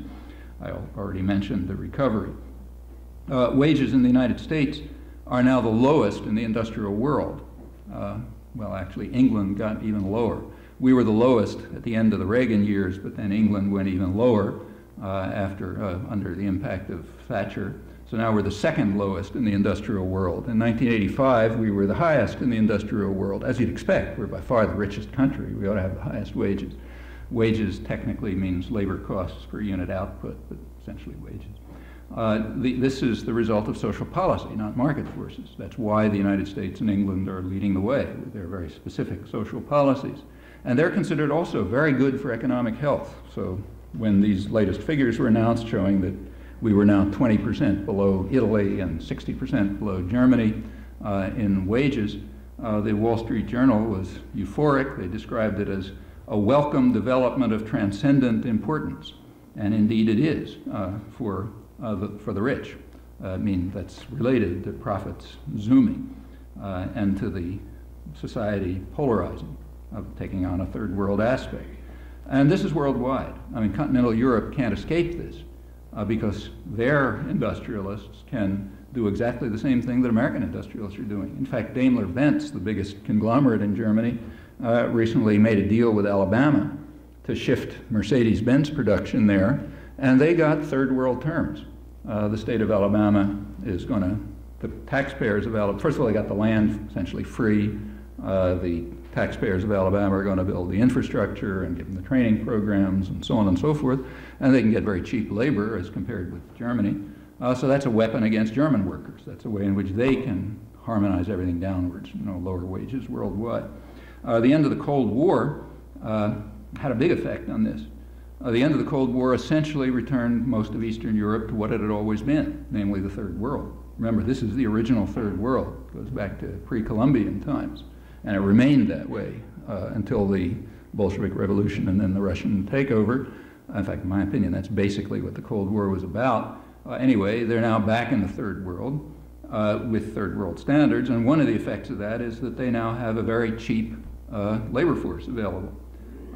I already mentioned the recovery. Uh, wages in the United States are now the lowest in the industrial world. Uh, well, actually, England got even lower. We were the lowest at the end of the Reagan years, but then England went even lower uh, after, uh, under the impact of Thatcher. So now we're the second lowest in the industrial world. In 1985, we were the highest in the industrial world. As you'd expect, we're by far the richest country. We ought to have the highest wages. Wages technically means labor costs per unit output, but essentially wages. Uh, the, this is the result of social policy, not market forces. That's why the United States and England are leading the way with their very specific social policies. And they're considered also very good for economic health. So when these latest figures were announced showing that we were now 20% below Italy and 60% below Germany uh, in wages, uh, the Wall Street Journal was euphoric. They described it as a welcome development of transcendent importance. And indeed it is uh, for uh, the, for the rich. Uh, I mean, that's related to profits zooming uh, and to the society polarizing, of taking on a third world aspect. And this is worldwide. I mean, continental Europe can't escape this uh, because their industrialists can do exactly the same thing that American industrialists are doing. In fact, Daimler Benz, the biggest conglomerate in Germany, uh, recently made a deal with Alabama to shift Mercedes Benz production there, and they got third world terms uh, the state of Alabama is going to, the taxpayers of Alabama, first of all, they got the land essentially free. Uh, the taxpayers of Alabama are going to build the infrastructure and give them the training programs and so on and so forth. And they can get very cheap labor as compared with Germany. Uh, so that's a weapon against German workers. That's a way in which they can harmonize everything downwards, you know, lower wages worldwide. Uh, the end of the Cold War uh, had a big effect on this. Uh, the end of the Cold War essentially returned most of Eastern Europe to what it had always been, namely the Third World. Remember, this is the original Third World. It goes back to pre-Columbian times. And it remained that way uh, until the Bolshevik Revolution and then the Russian takeover. In fact, in my opinion, that's basically what the Cold War was about. Uh, anyway, they're now back in the Third World uh, with Third World standards, and one of the effects of that is that they now have a very cheap uh, labor force available.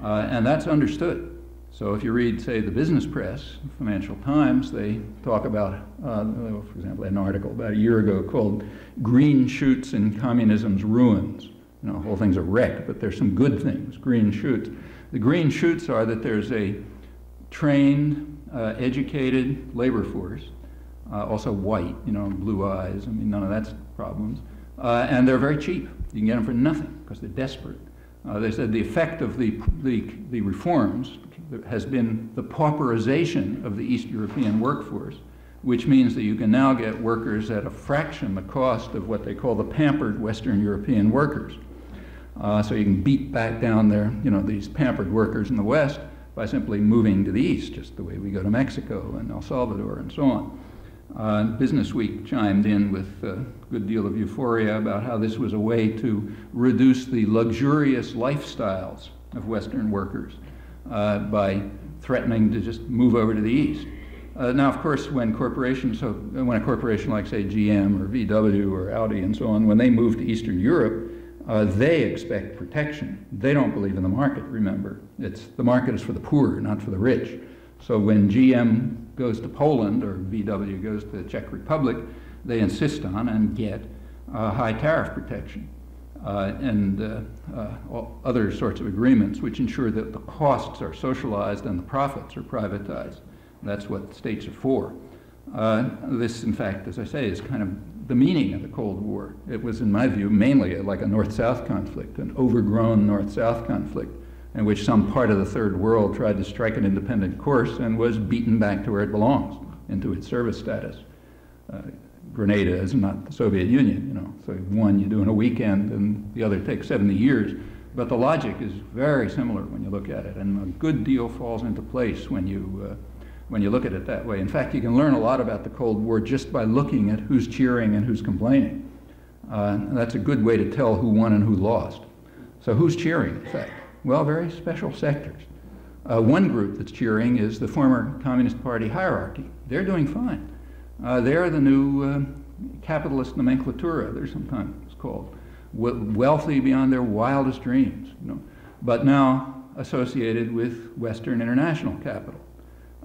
Uh, and that's understood. So if you read, say, the business press, Financial Times, they talk about, uh, for example, an article about a year ago called Green Shoots in Communism's Ruins. You know, the whole thing's a wreck, but there's some good things, green shoots. The green shoots are that there's a trained, uh, educated labor force, uh, also white, you know, blue eyes, I mean, none of that's problems. Uh, and they're very cheap. You can get them for nothing because they're desperate. Uh, they said the effect of the, the, the reforms has been the pauperization of the East European workforce, which means that you can now get workers at a fraction the cost of what they call the pampered Western European workers. Uh, so you can beat back down there, you know, these pampered workers in the West by simply moving to the East, just the way we go to Mexico and El Salvador and so on. Uh, Business Week chimed in with a good deal of euphoria about how this was a way to reduce the luxurious lifestyles of Western workers uh, by threatening to just move over to the east. Uh, now, of course, when corporations, so when a corporation like, say, GM or VW or Audi and so on, when they move to Eastern Europe, uh, they expect protection. They don't believe in the market, remember. It's, the market is for the poor, not for the rich. So when GM goes to Poland or VW goes to the Czech Republic, they insist on and get uh, high tariff protection uh, and uh, uh, other sorts of agreements which ensure that the costs are socialized and the profits are privatized. That's what states are for. Uh, this, in fact, as I say, is kind of the meaning of the Cold War. It was, in my view, mainly like a North South conflict, an overgrown North South conflict, in which some part of the Third World tried to strike an independent course and was beaten back to where it belongs, into its service status. Uh, Grenada is not the Soviet Union, you know. So one you do in a weekend and the other takes 70 years. But the logic is very similar when you look at it, and a good deal falls into place when you, uh, when you look at it that way. In fact, you can learn a lot about the Cold War just by looking at who's cheering and who's complaining. Uh, that's a good way to tell who won and who lost. So who's cheering, in fact? Well, very special sectors. Uh, one group that's cheering is the former Communist Party hierarchy. They're doing fine. Uh, they're the new uh, capitalist nomenclatura, they're sometimes called wealthy beyond their wildest dreams, you know, but now associated with Western international capital.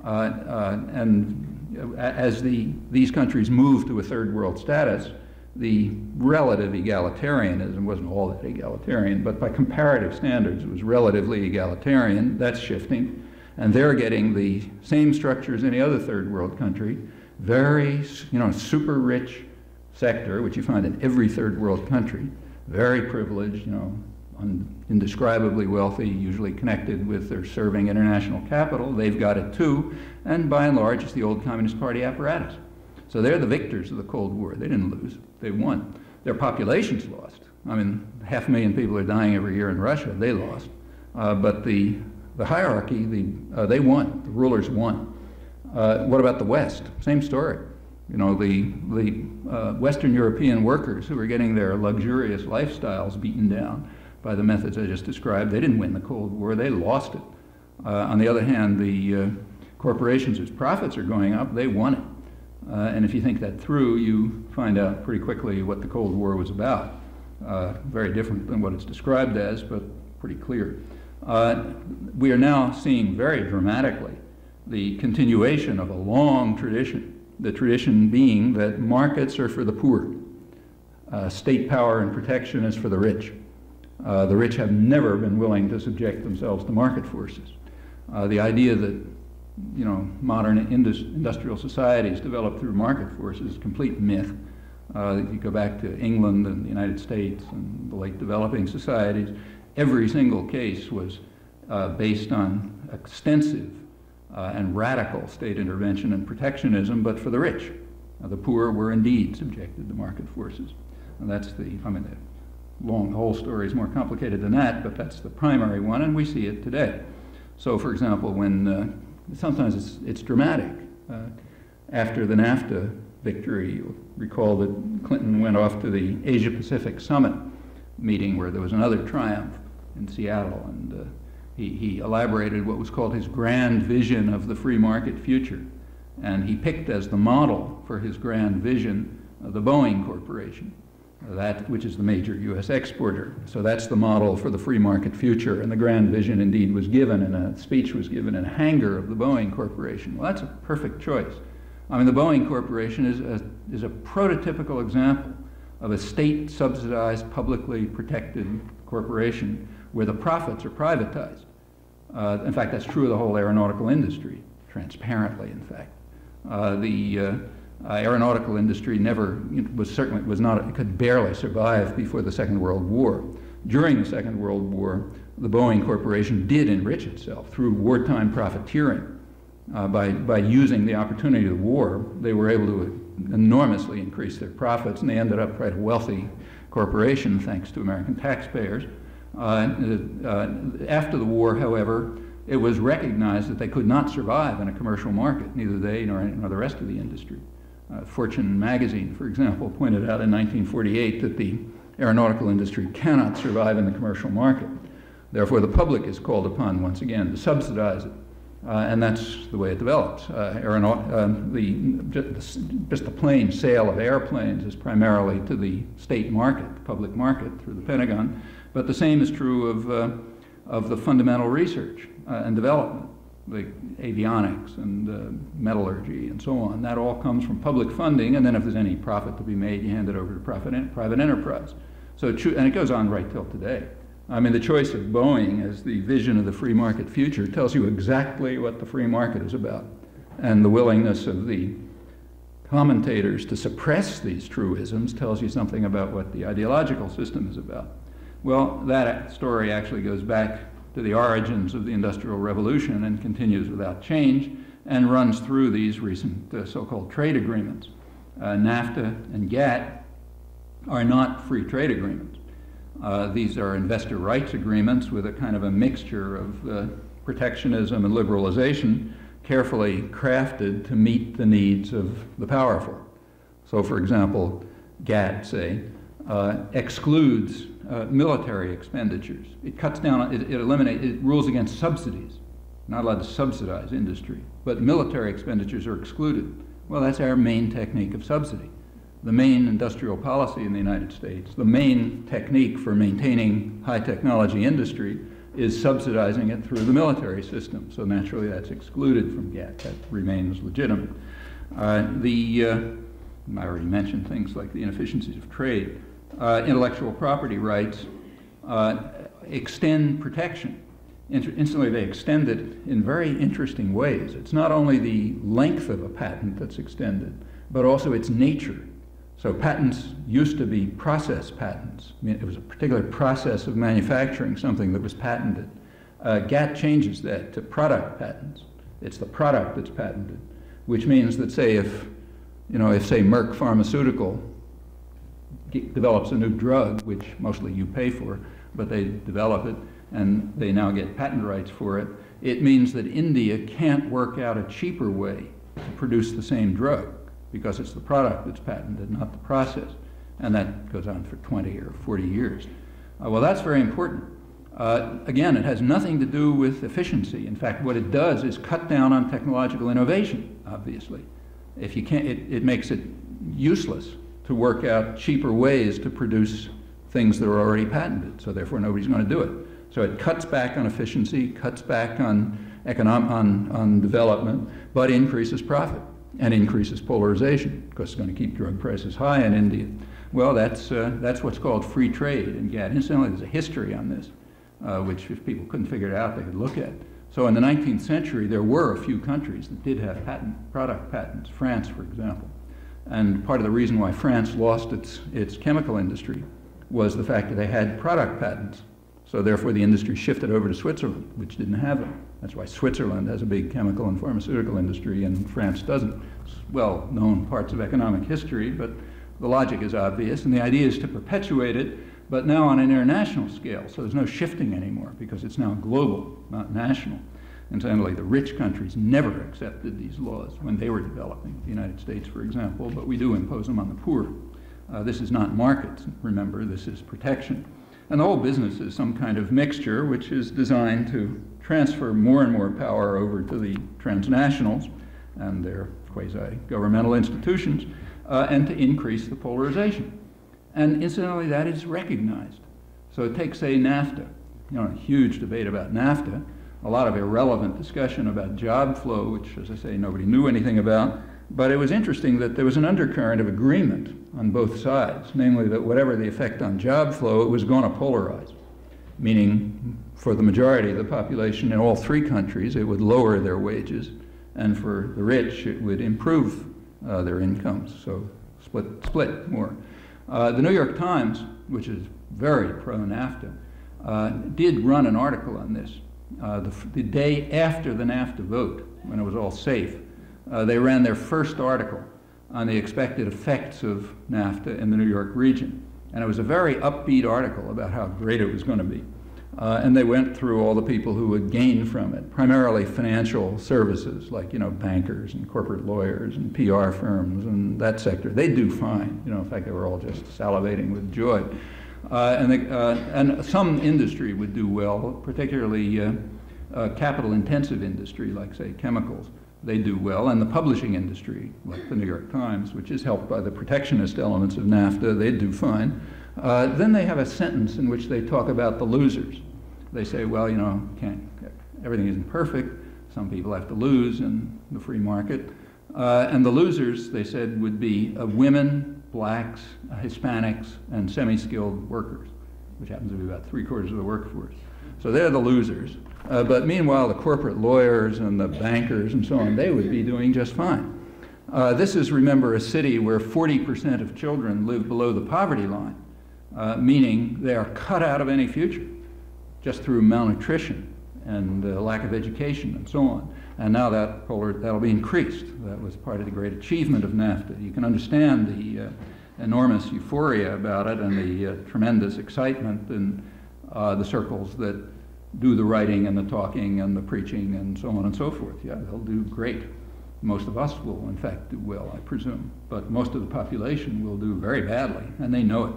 Uh, uh, and as the, these countries move to a third world status, the relative egalitarianism wasn't all that egalitarian, but by comparative standards, it was relatively egalitarian. That's shifting. And they're getting the same structure as any other third world country, very, you know, super rich sector, which you find in every third world country, very privileged, you know, indescribably wealthy, usually connected with their serving international capital. They've got it too, and by and large, it's the old Communist Party apparatus. So they're the victors of the Cold War. They didn't lose, they won. Their populations lost. I mean, half a million people are dying every year in Russia. They lost. Uh, but the, the hierarchy, the, uh, they won. The rulers won. Uh, what about the West? Same story. You know, the, the uh, Western European workers who were getting their luxurious lifestyles beaten down by the methods I just described, they didn't win the Cold War, they lost it. Uh, on the other hand, the uh, corporations whose profits are going up, they won it. Uh, and if you think that through, you find out pretty quickly what the Cold War was about. Uh, very different than what it's described as, but pretty clear. Uh, we are now seeing very dramatically the continuation of a long tradition the tradition being that markets are for the poor. Uh, state power and protection is for the rich. Uh, the rich have never been willing to subject themselves to market forces. Uh, the idea that you know, modern indus industrial societies developed through market forces is a complete myth. Uh, if you go back to England and the United States and the late developing societies, every single case was uh, based on extensive uh, and radical state intervention and protectionism, but for the rich. Uh, the poor were indeed subjected to market forces. And that's the, I mean, the long, whole story is more complicated than that, but that's the primary one, and we see it today. So, for example, when uh, sometimes it's, it's dramatic. Uh, after the NAFTA victory, you'll recall that Clinton went off to the Asia Pacific Summit meeting where there was another triumph in Seattle, and uh, he, he elaborated what was called his grand vision of the free market future. And he picked as the model for his grand vision uh, the Boeing Corporation, that, which is the major U.S. exporter. So that's the model for the free market future. And the grand vision indeed was given, and a speech was given in a hangar of the Boeing Corporation. Well, that's a perfect choice. I mean, the Boeing Corporation is a, is a prototypical example of a state subsidized, publicly protected corporation where the profits are privatized. Uh, in fact, that's true of the whole aeronautical industry, transparently, in fact. Uh, the uh, uh aeronautical industry never was certainly was not it could barely survive before the Second World War. During the Second World War, the Boeing Corporation did enrich itself through wartime profiteering. Uh, by, by using the opportunity of war, they were able to enormously increase their profits, and they ended up quite a wealthy corporation thanks to American taxpayers. Uh, uh, after the war, however, it was recognized that they could not survive in a commercial market, neither they nor, nor the rest of the industry. Uh, Fortune magazine, for example, pointed out in 1948 that the aeronautical industry cannot survive in the commercial market. Therefore, the public is called upon once again to subsidize it. Uh, and that's the way it develops. Uh, uh, the, just the plain sale of airplanes is primarily to the state market, the public market, through the Pentagon. But the same is true of, uh, of the fundamental research uh, and development, like avionics and uh, metallurgy and so on. That all comes from public funding, and then if there's any profit to be made, you hand it over to private, private enterprise. So, and it goes on right till today. I mean, the choice of Boeing as the vision of the free market future tells you exactly what the free market is about. And the willingness of the commentators to suppress these truisms tells you something about what the ideological system is about. Well, that story actually goes back to the origins of the Industrial Revolution and continues without change and runs through these recent uh, so-called trade agreements. Uh, NAFTA and GATT are not free trade agreements. Uh, these are investor rights agreements with a kind of a mixture of uh, protectionism and liberalization, carefully crafted to meet the needs of the powerful. So, for example, GATT, say, uh, excludes uh, military expenditures. It cuts down, it, it eliminates, it rules against subsidies. Not allowed to subsidize industry, but military expenditures are excluded. Well, that's our main technique of subsidy. The main industrial policy in the United States, the main technique for maintaining high technology industry is subsidizing it through the military system. So naturally, that's excluded from GATT. That remains legitimate. Uh, the, uh, I already mentioned things like the inefficiencies of trade. Uh, intellectual property rights uh, extend protection. instantly, they extend it in very interesting ways. It's not only the length of a patent that's extended, but also its nature. So patents used to be process patents. I mean, it was a particular process of manufacturing something that was patented. Uh, GATT changes that to product patents. It's the product that's patented, which means that, say, if, you know, if, say, Merck Pharmaceutical develops a new drug, which mostly you pay for, but they develop it and they now get patent rights for it, it means that India can't work out a cheaper way to produce the same drug because it's the product that's patented, not the process. And that goes on for 20 or 40 years. Uh, well, that's very important. Uh, again, it has nothing to do with efficiency. In fact, what it does is cut down on technological innovation, obviously. If you can't, it, it makes it useless to work out cheaper ways to produce things that are already patented, so therefore nobody's going to do it. So it cuts back on efficiency, cuts back on, economic, on, on development, but increases profit and increases polarization because it's going to keep drug prices high in India. Well, that's, uh, that's what's called free trade in GATT. Incidentally, there's a history on this, uh, which if people couldn't figure it out, they could look at. So in the 19th century, there were a few countries that did have patent, product patents, France, for example. And part of the reason why France lost its, its chemical industry was the fact that they had product patents. So therefore, the industry shifted over to Switzerland, which didn't have them. That's why Switzerland has a big chemical and pharmaceutical industry and France doesn't. It's well known parts of economic history, but the logic is obvious, and the idea is to perpetuate it, but now on an international scale. So there's no shifting anymore because it's now global, not national. Incidentally, the rich countries never accepted these laws when they were developing, the United States, for example, but we do impose them on the poor. Uh, this is not markets, remember, this is protection. And the whole business is some kind of mixture which is designed to transfer more and more power over to the transnationals and their quasi-governmental institutions uh, and to increase the polarization. And incidentally, that is recognized. So take, say, NAFTA. You know, a huge debate about NAFTA, a lot of irrelevant discussion about job flow, which, as I say, nobody knew anything about. But it was interesting that there was an undercurrent of agreement on both sides, namely that whatever the effect on job flow, it was going to polarize, meaning for the majority of the population in all three countries, it would lower their wages, and for the rich, it would improve uh, their incomes, so split, split more. Uh, the New York Times, which is very pro NAFTA, uh, did run an article on this. Uh, the, the day after the NAFTA vote, when it was all safe, uh, they ran their first article on the expected effects of NAFTA in the New York region. And it was a very upbeat article about how great it was going to be. Uh, and they went through all the people who would gain from it, primarily financial services, like you know bankers and corporate lawyers and PR firms and that sector. They do fine. You know, in fact, they were all just salivating with joy. Uh, and, uh, and some industry would do well, particularly uh, uh, capital-intensive industry, like say chemicals they do well, and the publishing industry, like the New York Times, which is helped by the protectionist elements of NAFTA, they do fine. Then they have a sentence in which they talk about the losers. They say, well, you know, everything isn't perfect. Some people have to lose in the free market. Uh, and the losers, they said, would be uh, women, blacks, Hispanics, and semi-skilled workers, which happens to be about three quarters of the workforce. So they're the losers. Uh, but meanwhile, the corporate lawyers and the bankers and so on, they would be doing just fine. Uh, this is, remember, a city where 40% of children live below the poverty line, uh, meaning they are cut out of any future just through malnutrition and uh, lack of education and so on. And now that polar, that'll be increased. That was part of the great achievement of NAFTA. You can understand the uh, enormous euphoria about it and the uh, tremendous excitement in uh, the circles that do the writing and the talking and the preaching and so on and so forth. Yeah, they'll do great. Most of us will, in fact, do well, I presume. But most of the population will do very badly, and they know it.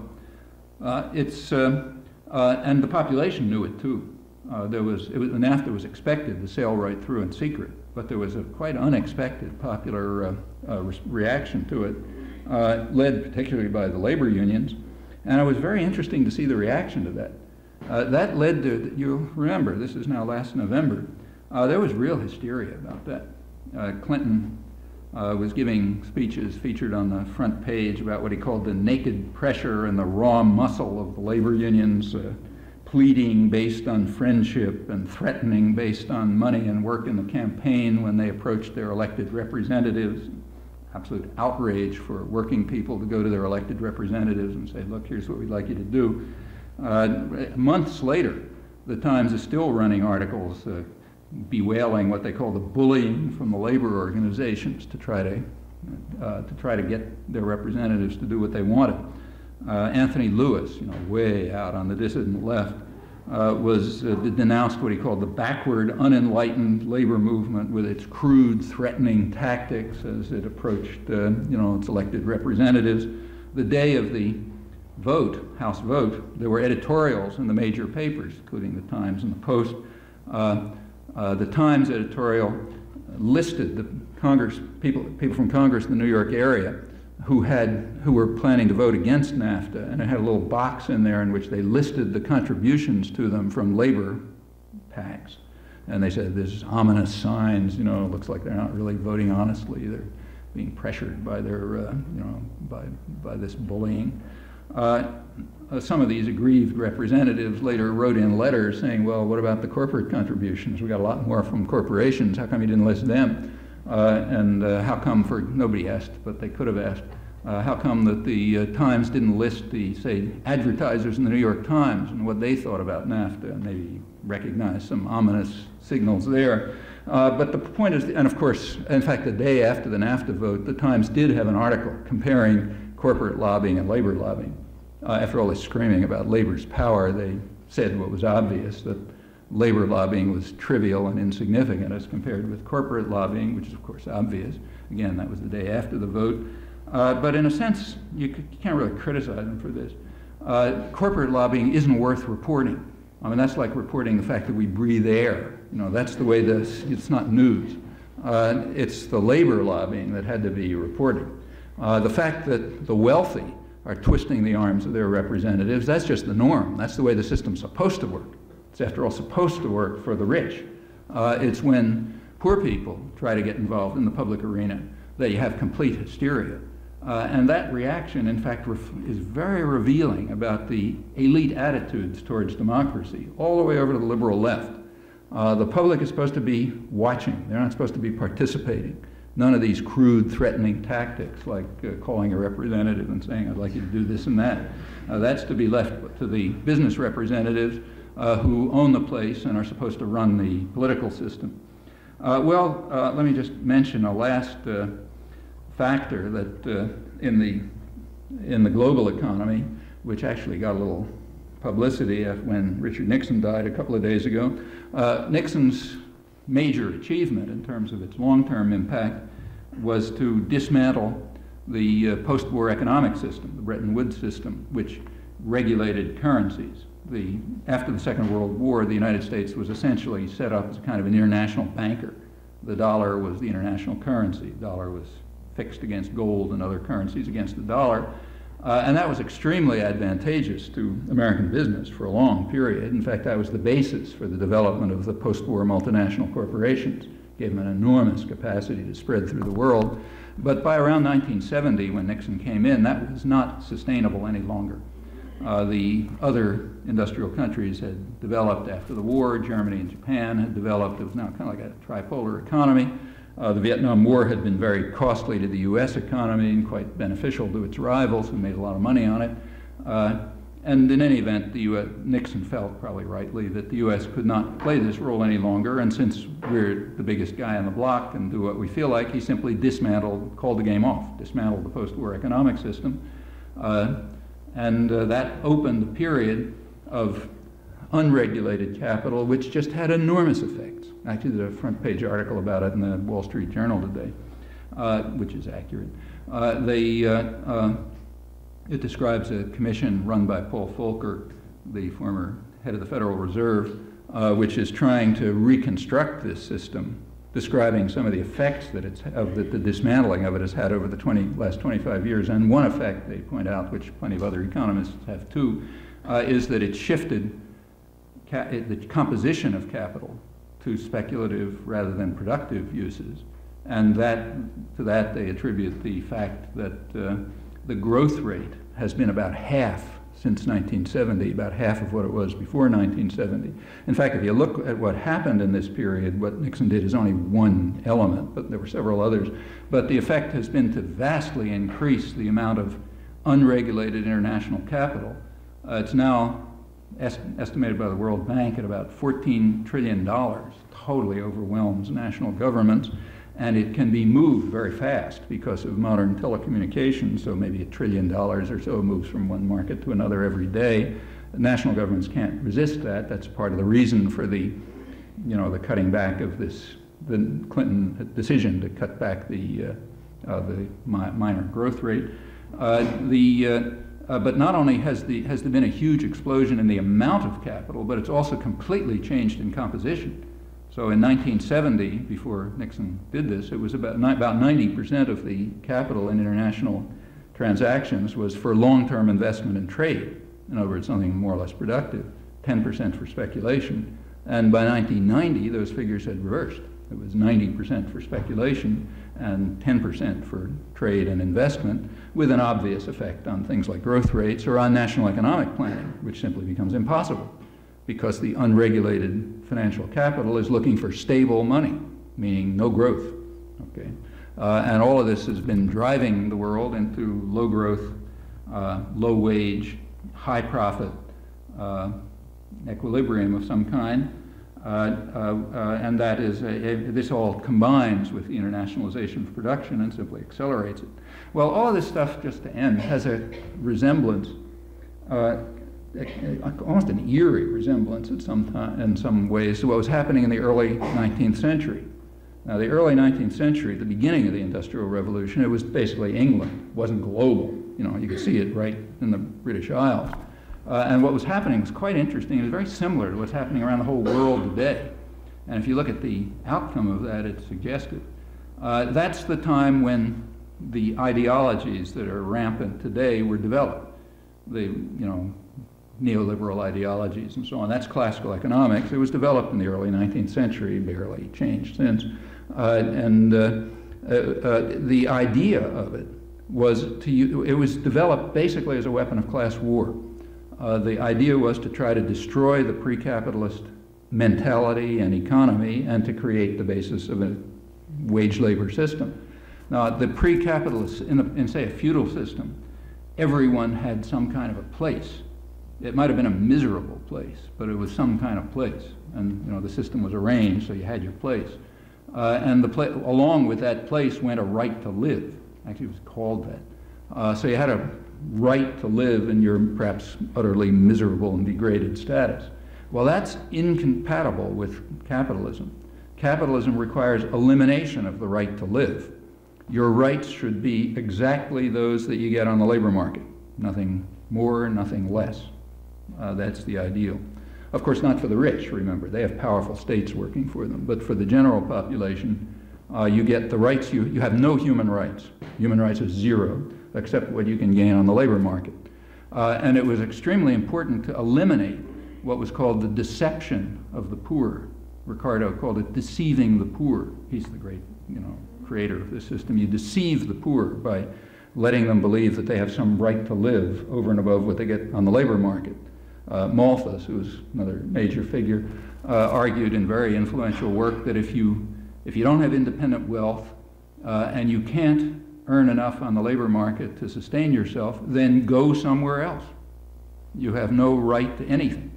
Uh, it's, uh, uh, and the population knew it too. Uh, there was, it was, NAFTA was expected to sail right through in secret, but there was a quite unexpected popular uh, uh, re reaction to it, led particularly by the labor unions. And it was very interesting to see the reaction to that. Uh, that led to, you remember, this is now last November, uh, there was real hysteria about that. Uh, Clinton uh, was giving speeches featured on the front page about what he called the naked pressure and the raw muscle of the labor unions, uh, pleading based on friendship and threatening based on money and work in the campaign when they approached their elected representatives. Absolute outrage for working people to go to their elected representatives and say, look, here's what we'd like you to do. Uh, months later, the Times is still running articles uh, bewailing what they call the bullying from the labor organizations to try to, uh, to try to get their representatives to do what they wanted. Uh, Anthony Lewis, you know, way out on the dissident left, uh, was uh, denounced what he called the backward, unenlightened labor movement with its crude, threatening tactics as it approached, you know, its elected representatives. The day of the vote, House vote, there were editorials in the major papers, including the Times and the Post. Uh, uh, the Times editorial listed the Congress people, people from Congress in the New York area who had who were planning to vote against NAFTA, and it had a little box in there in which they listed the contributions to them from labor PACs. And they said there's ominous signs, you know, it looks like they're not really voting honestly. They're being pressured by their, uh, you know, by, by this bullying. Uh, some of these aggrieved representatives later wrote in letters saying, well, what about the corporate contributions? We got a lot more from corporations. How come you didn't list them? Uh, and uh, how come for, nobody asked, but they could have asked, uh, how come that the Times didn't list the, say, advertisers in the New York Times and what they thought about NAFTA and maybe recognize some ominous signals there. Uh, but the point is, and of course, in fact, the day after the NAFTA vote, the Times did have an article comparing corporate lobbying and labor lobbying. Uh, after all this screaming about labor's power, they said what was obvious that labor lobbying was trivial and insignificant as compared with corporate lobbying, which is, of course, obvious. Again, that was the day after the vote. Uh, but in a sense, you, you, can't really criticize them for this. Uh, corporate lobbying isn't worth reporting. I mean, that's like reporting the fact that we breathe air. You know, that's the way this, it's not news. Uh, it's the labor lobbying that had to be reported. Uh, the fact that the wealthy are twisting the arms of their representatives, that's just the norm. That's the way the system's supposed to work. It's, after all, supposed to work for the rich. Uh, it's when poor people try to get involved in the public arena that you have complete hysteria. Uh, and that reaction, in fact, is very revealing about the elite attitudes towards democracy, all the way over to the liberal left. Uh, the public is supposed to be watching, they're not supposed to be participating. None of these crude, threatening tactics like uh, calling a representative and saying, I'd like you to do this and that. Uh, that's to be left to the business representatives uh, who own the place and are supposed to run the political system. Uh, well, uh, let me just mention a last uh, factor that in, the, in the global economy, which actually got a little publicity when Richard Nixon died a couple of days ago. Nixon's major achievement in terms of its long-term impact was to dismantle the uh, post-war economic system, the Bretton Woods system, which regulated currencies. The, after the Second World War, the United States was essentially set up as kind of an international banker. The dollar was the international currency. The dollar was fixed against gold and other currencies against the dollar. Uh, and that was extremely advantageous to American business for a long period. In fact, that was the basis for the development of the post-war multinational corporations. Gave them an enormous capacity to spread through the world. But by around 1970, when Nixon came in, that was not sustainable any longer. Uh, the other industrial countries had developed after the war. Germany and Japan had developed. It was now kind of like a tripolar economy. Uh, the Vietnam War had been very costly to the U.S. economy and quite beneficial to its rivals who made a lot of money on it. Uh, and in any event, the US, Nixon felt, probably rightly, that the U.S. could not play this role any longer. And since we're the biggest guy on the block and do what we feel like, he simply dismantled, called the game off, dismantled the post-war economic system. Uh, and uh, that opened a period of unregulated capital, which just had enormous effects. Actually, there's a front page article about it in the Wall Street Journal today, uh, which is accurate. Uh, they, uh, uh, it describes a commission run by Paul Volcker, the former head of the Federal Reserve, uh, which is trying to reconstruct this system, describing some of the effects that it's of the, the dismantling of it has had over the 20, last 25 years. And one effect they point out, which plenty of other economists have too, uh, is that it shifted the composition of capital to speculative rather than productive uses. And that, to that they attribute the fact that uh, the growth rate has been about half since 1970, about half of what it was before 1970. In fact, if you look at what happened in this period, what Nixon did is only one element, but there were several others. But the effect has been to vastly increase the amount of unregulated international capital. Uh, it's now est estimated by the World Bank at about $14 trillion, totally overwhelms national governments, and it can be moved very fast because of modern telecommunications, so maybe a trillion dollars or so moves from one market to another every day. National governments can't resist that. That's part of the reason for the, you know, the cutting back of this, the Clinton decision to cut back the, uh, uh, the mi minor growth rate. Uh, the, uh, uh, but not only has, the, has there been a huge explosion in the amount of capital, but it's also completely changed in composition. So in 1970, before Nixon did this, it was about, about 90% of the capital in international transactions was for long-term investment and trade. In other words, something more or less productive, 10% for speculation. And by 1990, those figures had reversed. It was 90% for speculation and 10% for trade and investment, with an obvious effect on things like growth rates or on national economic planning, which simply becomes impossible because the unregulated financial capital is looking for stable money, meaning no growth. Okay? Uh, and all of this has been driving the world into low growth, uh, low wage, high profit uh, equilibrium of some kind. Uh, uh, uh, and that is, a, a, this all combines with the internationalization of production and simply accelerates it. Well, all this stuff, just to end, has a resemblance, almost an eerie resemblance in some, time, in some ways to what was happening in the early 19th century. Now, the early 19th century, the beginning of the Industrial Revolution, it was basically England. It wasn't global. You know, you could see it right in the British Isles. Uh, and what was happening was quite interesting. It was very similar to what's happening around the whole world today. And if you look at the outcome of that, it's suggestive. Uh, that's the time when the ideologies that are rampant today were developed. The, you know, neoliberal ideologies and so on. That's classical economics. It was developed in the early 19th century, barely changed since. Uh, and uh, uh, uh the idea of it was to, it was developed basically as a weapon of class war. The idea was to try to destroy the pre-capitalist mentality and economy and to create the basis of a wage labor system. Now, the pre capitalist, in, in say a feudal system, everyone had some kind of a place. It might have been a miserable place, but it was some kind of place. And you know, the system was arranged so you had your place. Uh, and the pla along with that place went a right to live. Actually, it was called that. Uh, so you had a right to live in your perhaps utterly miserable and degraded status. Well, that's incompatible with capitalism. Capitalism requires elimination of the right to live. Your rights should be exactly those that you get on the labor market. Nothing more, nothing less. Uh, that's the ideal. Of course, not for the rich, remember. They have powerful states working for them. But for the general population, uh, you get the rights, you, you have no human rights. Human rights are zero except what you can gain on the labor market. Uh, and it was extremely important to eliminate what was called the deception of the poor. Ricardo called it deceiving the poor. He's the great, you know, creator of this system. You deceive the poor by letting them believe that they have some right to live over and above what they get on the labor market. Uh, Malthus, who was another major figure, uh, argued in very influential work that if you, if you don't have independent wealth uh, and you can't earn enough on the labor market to sustain yourself, then go somewhere else. You have no right to anything.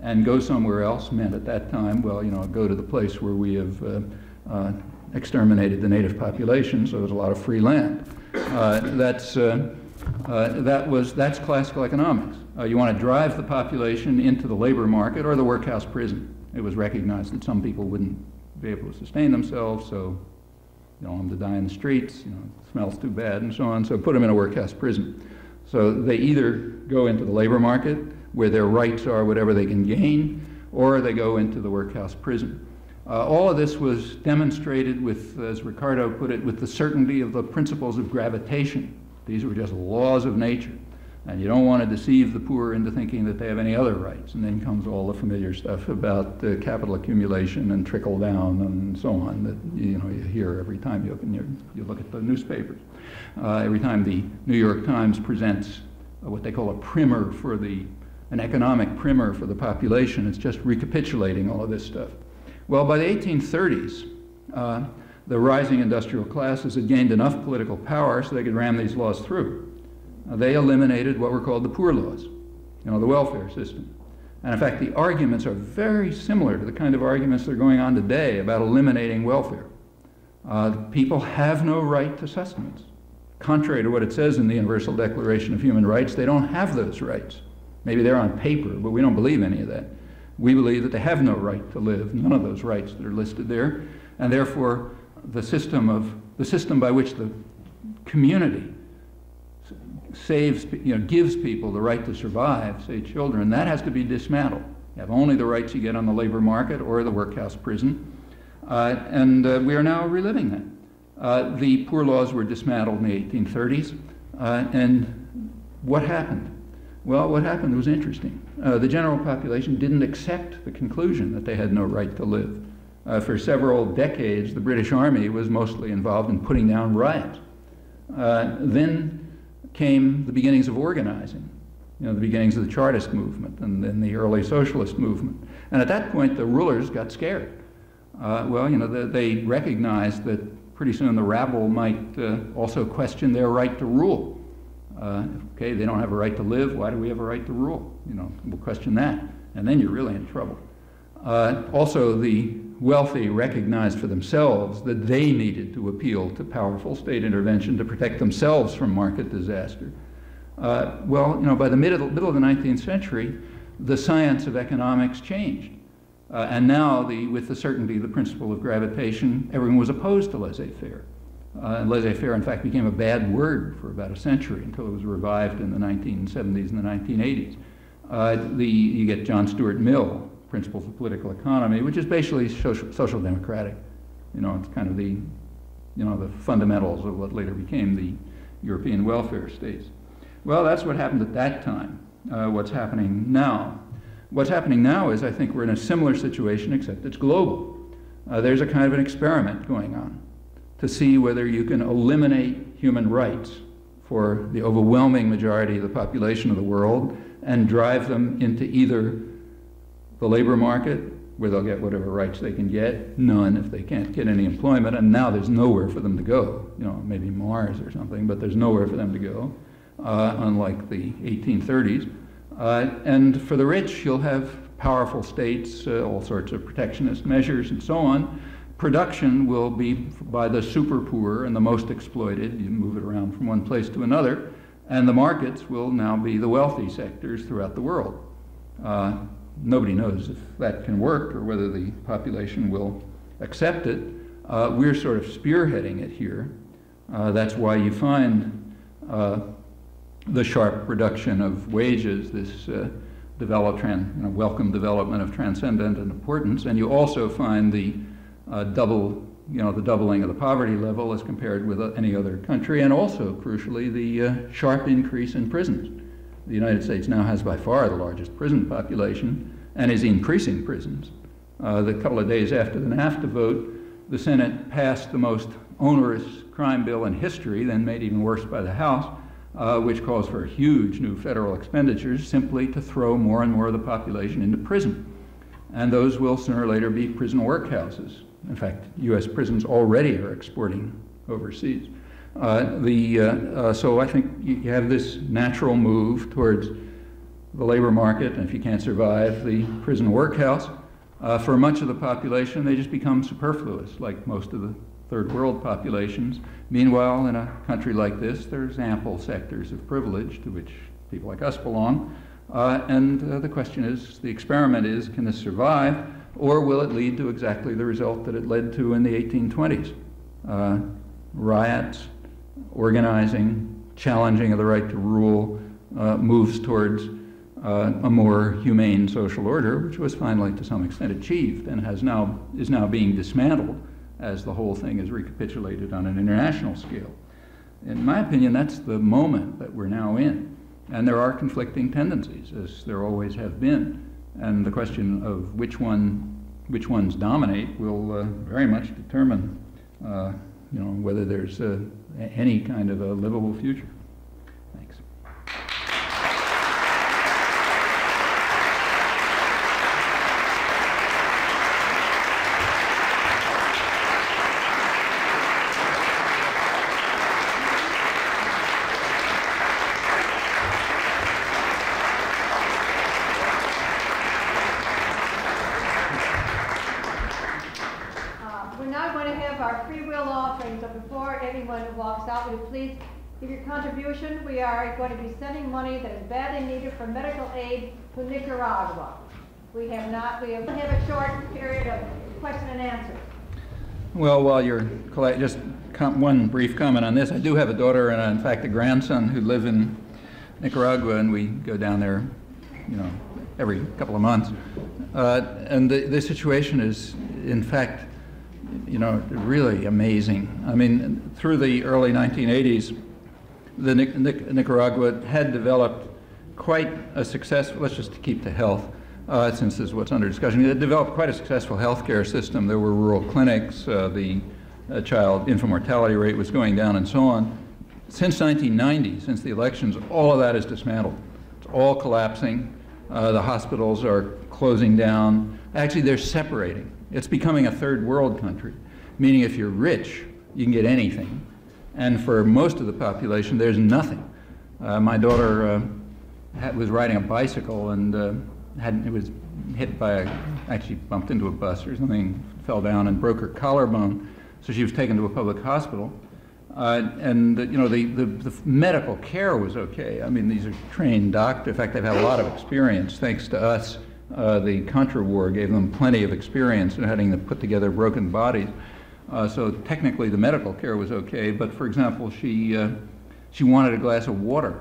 And go somewhere else meant at that time, well, you know, go to the place where we have uh, uh, exterminated the native population, so there's a lot of free land. Uh, that's, that was, that's classical economics. Uh, you want to drive the population into the labor market or the workhouse prison. It was recognized that some people wouldn't be able to sustain themselves, so you don't want them to die in the streets, you know, it smells too bad and so on, so put them in a workhouse prison. So they either go into the labor market where their rights are whatever they can gain, or they go into the workhouse prison. Uh, all of this was demonstrated with, as Ricardo put it, with the certainty of the principles of gravitation. These were just laws of nature. And you don't want to deceive the poor into thinking that they have any other rights. And then comes all the familiar stuff about uh, capital accumulation and trickle down and so on that you know you hear every time you open your, you look at the newspapers. Uh, every time the New York Times presents what they call a primer for the an economic primer for the population, it's just recapitulating all of this stuff. Well, by the 1830s, uh, the rising industrial classes had gained enough political power so they could ram these laws through. They eliminated what were called the poor laws, you know, the welfare system. And in fact, the arguments are very similar to the kind of arguments that are going on today about eliminating welfare. Uh, people have no right to sustenance. Contrary to what it says in the Universal Declaration of Human Rights, they don't have those rights. Maybe they're on paper, but we don't believe any of that. We believe that they have no right to live, none of those rights that are listed there, and therefore the system of the system by which the community saves, you know, gives people the right to survive, say children, that has to be dismantled. You have only the rights you get on the labor market or the workhouse prison, uh, and uh, we are now reliving that. Uh, the poor laws were dismantled in the 1830s, uh, and what happened? Well, what happened was interesting. Uh, the general population didn't accept the conclusion that they had no right to live. Uh, for several decades, the British Army was mostly involved in putting down riots. Then came the beginnings of organizing, you know, the beginnings of the Chartist movement and then the early socialist movement. And at that point, the rulers got scared. Uh, well, you know, they, they recognized that pretty soon the rabble might uh, also question their right to rule. Uh, okay, they don't have a right to live. Why do we have a right to rule? You know, we'll question that, and then you're really in trouble. Uh, also, the wealthy recognized for themselves that they needed to appeal to powerful state intervention to protect themselves from market disaster. Uh, well, you know, by the middle, middle of the 19th century, the science of economics changed. Uh, and now, the, with the certainty the principle of gravitation, everyone was opposed to laissez-faire. Uh, laissez-faire, in fact, became a bad word for about a century until it was revived in the 1970s and the 1980s. Uh, the, you get John Stuart Mill, Principles of Political Economy, which is basically social, social democratic. You know, it's kind of the, you know, the fundamentals of what later became the European welfare states. Well, that's what happened at that time. Uh, what's happening now? What's happening now is I think we're in a similar situation, except it's global. Uh, there's a kind of an experiment going on to see whether you can eliminate human rights for the overwhelming majority of the population of the world and drive them into either the labor market, where they'll get whatever rights they can get, none if they can't get any employment, and now there's nowhere for them to go. You know, maybe Mars or something, but there's nowhere for them to go, uh, unlike the 1830s. Uh, and for the rich, you'll have powerful states, uh, all sorts of protectionist measures and so on, production will be by the super poor and the most exploited. You move it around from one place to another. And the markets will now be the wealthy sectors throughout the world. Uh, nobody knows if that can work or whether the population will accept it. Uh, we're sort of spearheading it here. Uh, that's why you find uh, the sharp reduction of wages, this uh, develop, you know, welcome development of transcendent importance, and you also find the uh, double, you know, the doubling of the poverty level as compared with uh, any other country, and also, crucially, the sharp increase in prisons. The United States now has by far the largest prison population and is increasing prisons. Uh, the couple of days after the NAFTA vote, the Senate passed the most onerous crime bill in history, then made even worse by the House, uh, which calls for huge new federal expenditures simply to throw more and more of the population into prison. And those will sooner or later be prison workhouses. In fact, U.S. prisons already are exporting overseas. Uh, the, uh, uh, so I think you have this natural move towards the labor market, and if you can't survive, the prison workhouse. Uh, for much of the population, they just become superfluous, like most of the third world populations. Meanwhile, in a country like this, there's ample sectors of privilege to which people like us belong. Uh, and the question is, the experiment is, can this survive, or will it lead to exactly the result that it led to in the 1820s? Uh, riots, organizing, challenging of the right to rule, uh, moves towards uh, a more humane social order, which was finally to some extent achieved and has now, is now being dismantled as the whole thing is recapitulated on an international scale. In my opinion, that's the moment that we're now in. And there are conflicting tendencies, as there always have been. And the question of which, one, which ones dominate will uh, very much determine uh, you know, whether there's uh, any kind of a livable future. contribution, we are going to be sending money that is badly needed for medical aid to Nicaragua. We have not, we have, have a short period of question and answer. Well, while you're just one brief comment on this, I do have a daughter and, in fact, a grandson who live in Nicaragua, and we go down there, you know, every couple of months. Uh, and the, the situation is, in fact, you know, really amazing. I mean, through the early 1980s, the Nic Nic Nicaragua had developed quite a successful, let's just keep to health, uh, since this is what's under discussion. It developed quite a successful healthcare system. There were rural clinics, uh, the uh, child infant mortality rate was going down, and so on. Since 1990, since the elections, all of that is dismantled. It's all collapsing. Uh, the hospitals are closing down. Actually, they're separating. It's becoming a third world country, meaning if you're rich, you can get anything. And for most of the population, there's nothing. Uh, my daughter uh, had, was riding a bicycle and uh, had, it was hit by a, actually bumped into a bus or something, fell down and broke her collarbone. So she was taken to a public hospital. Uh, and you know the, the, the, medical care was okay. I mean, these are trained doctors. In fact, they've had a lot of experience thanks to us. Uh, the Contra War gave them plenty of experience in having to put together broken bodies. Uh, so technically the medical care was okay, but for example, she, uh, she wanted a glass of water.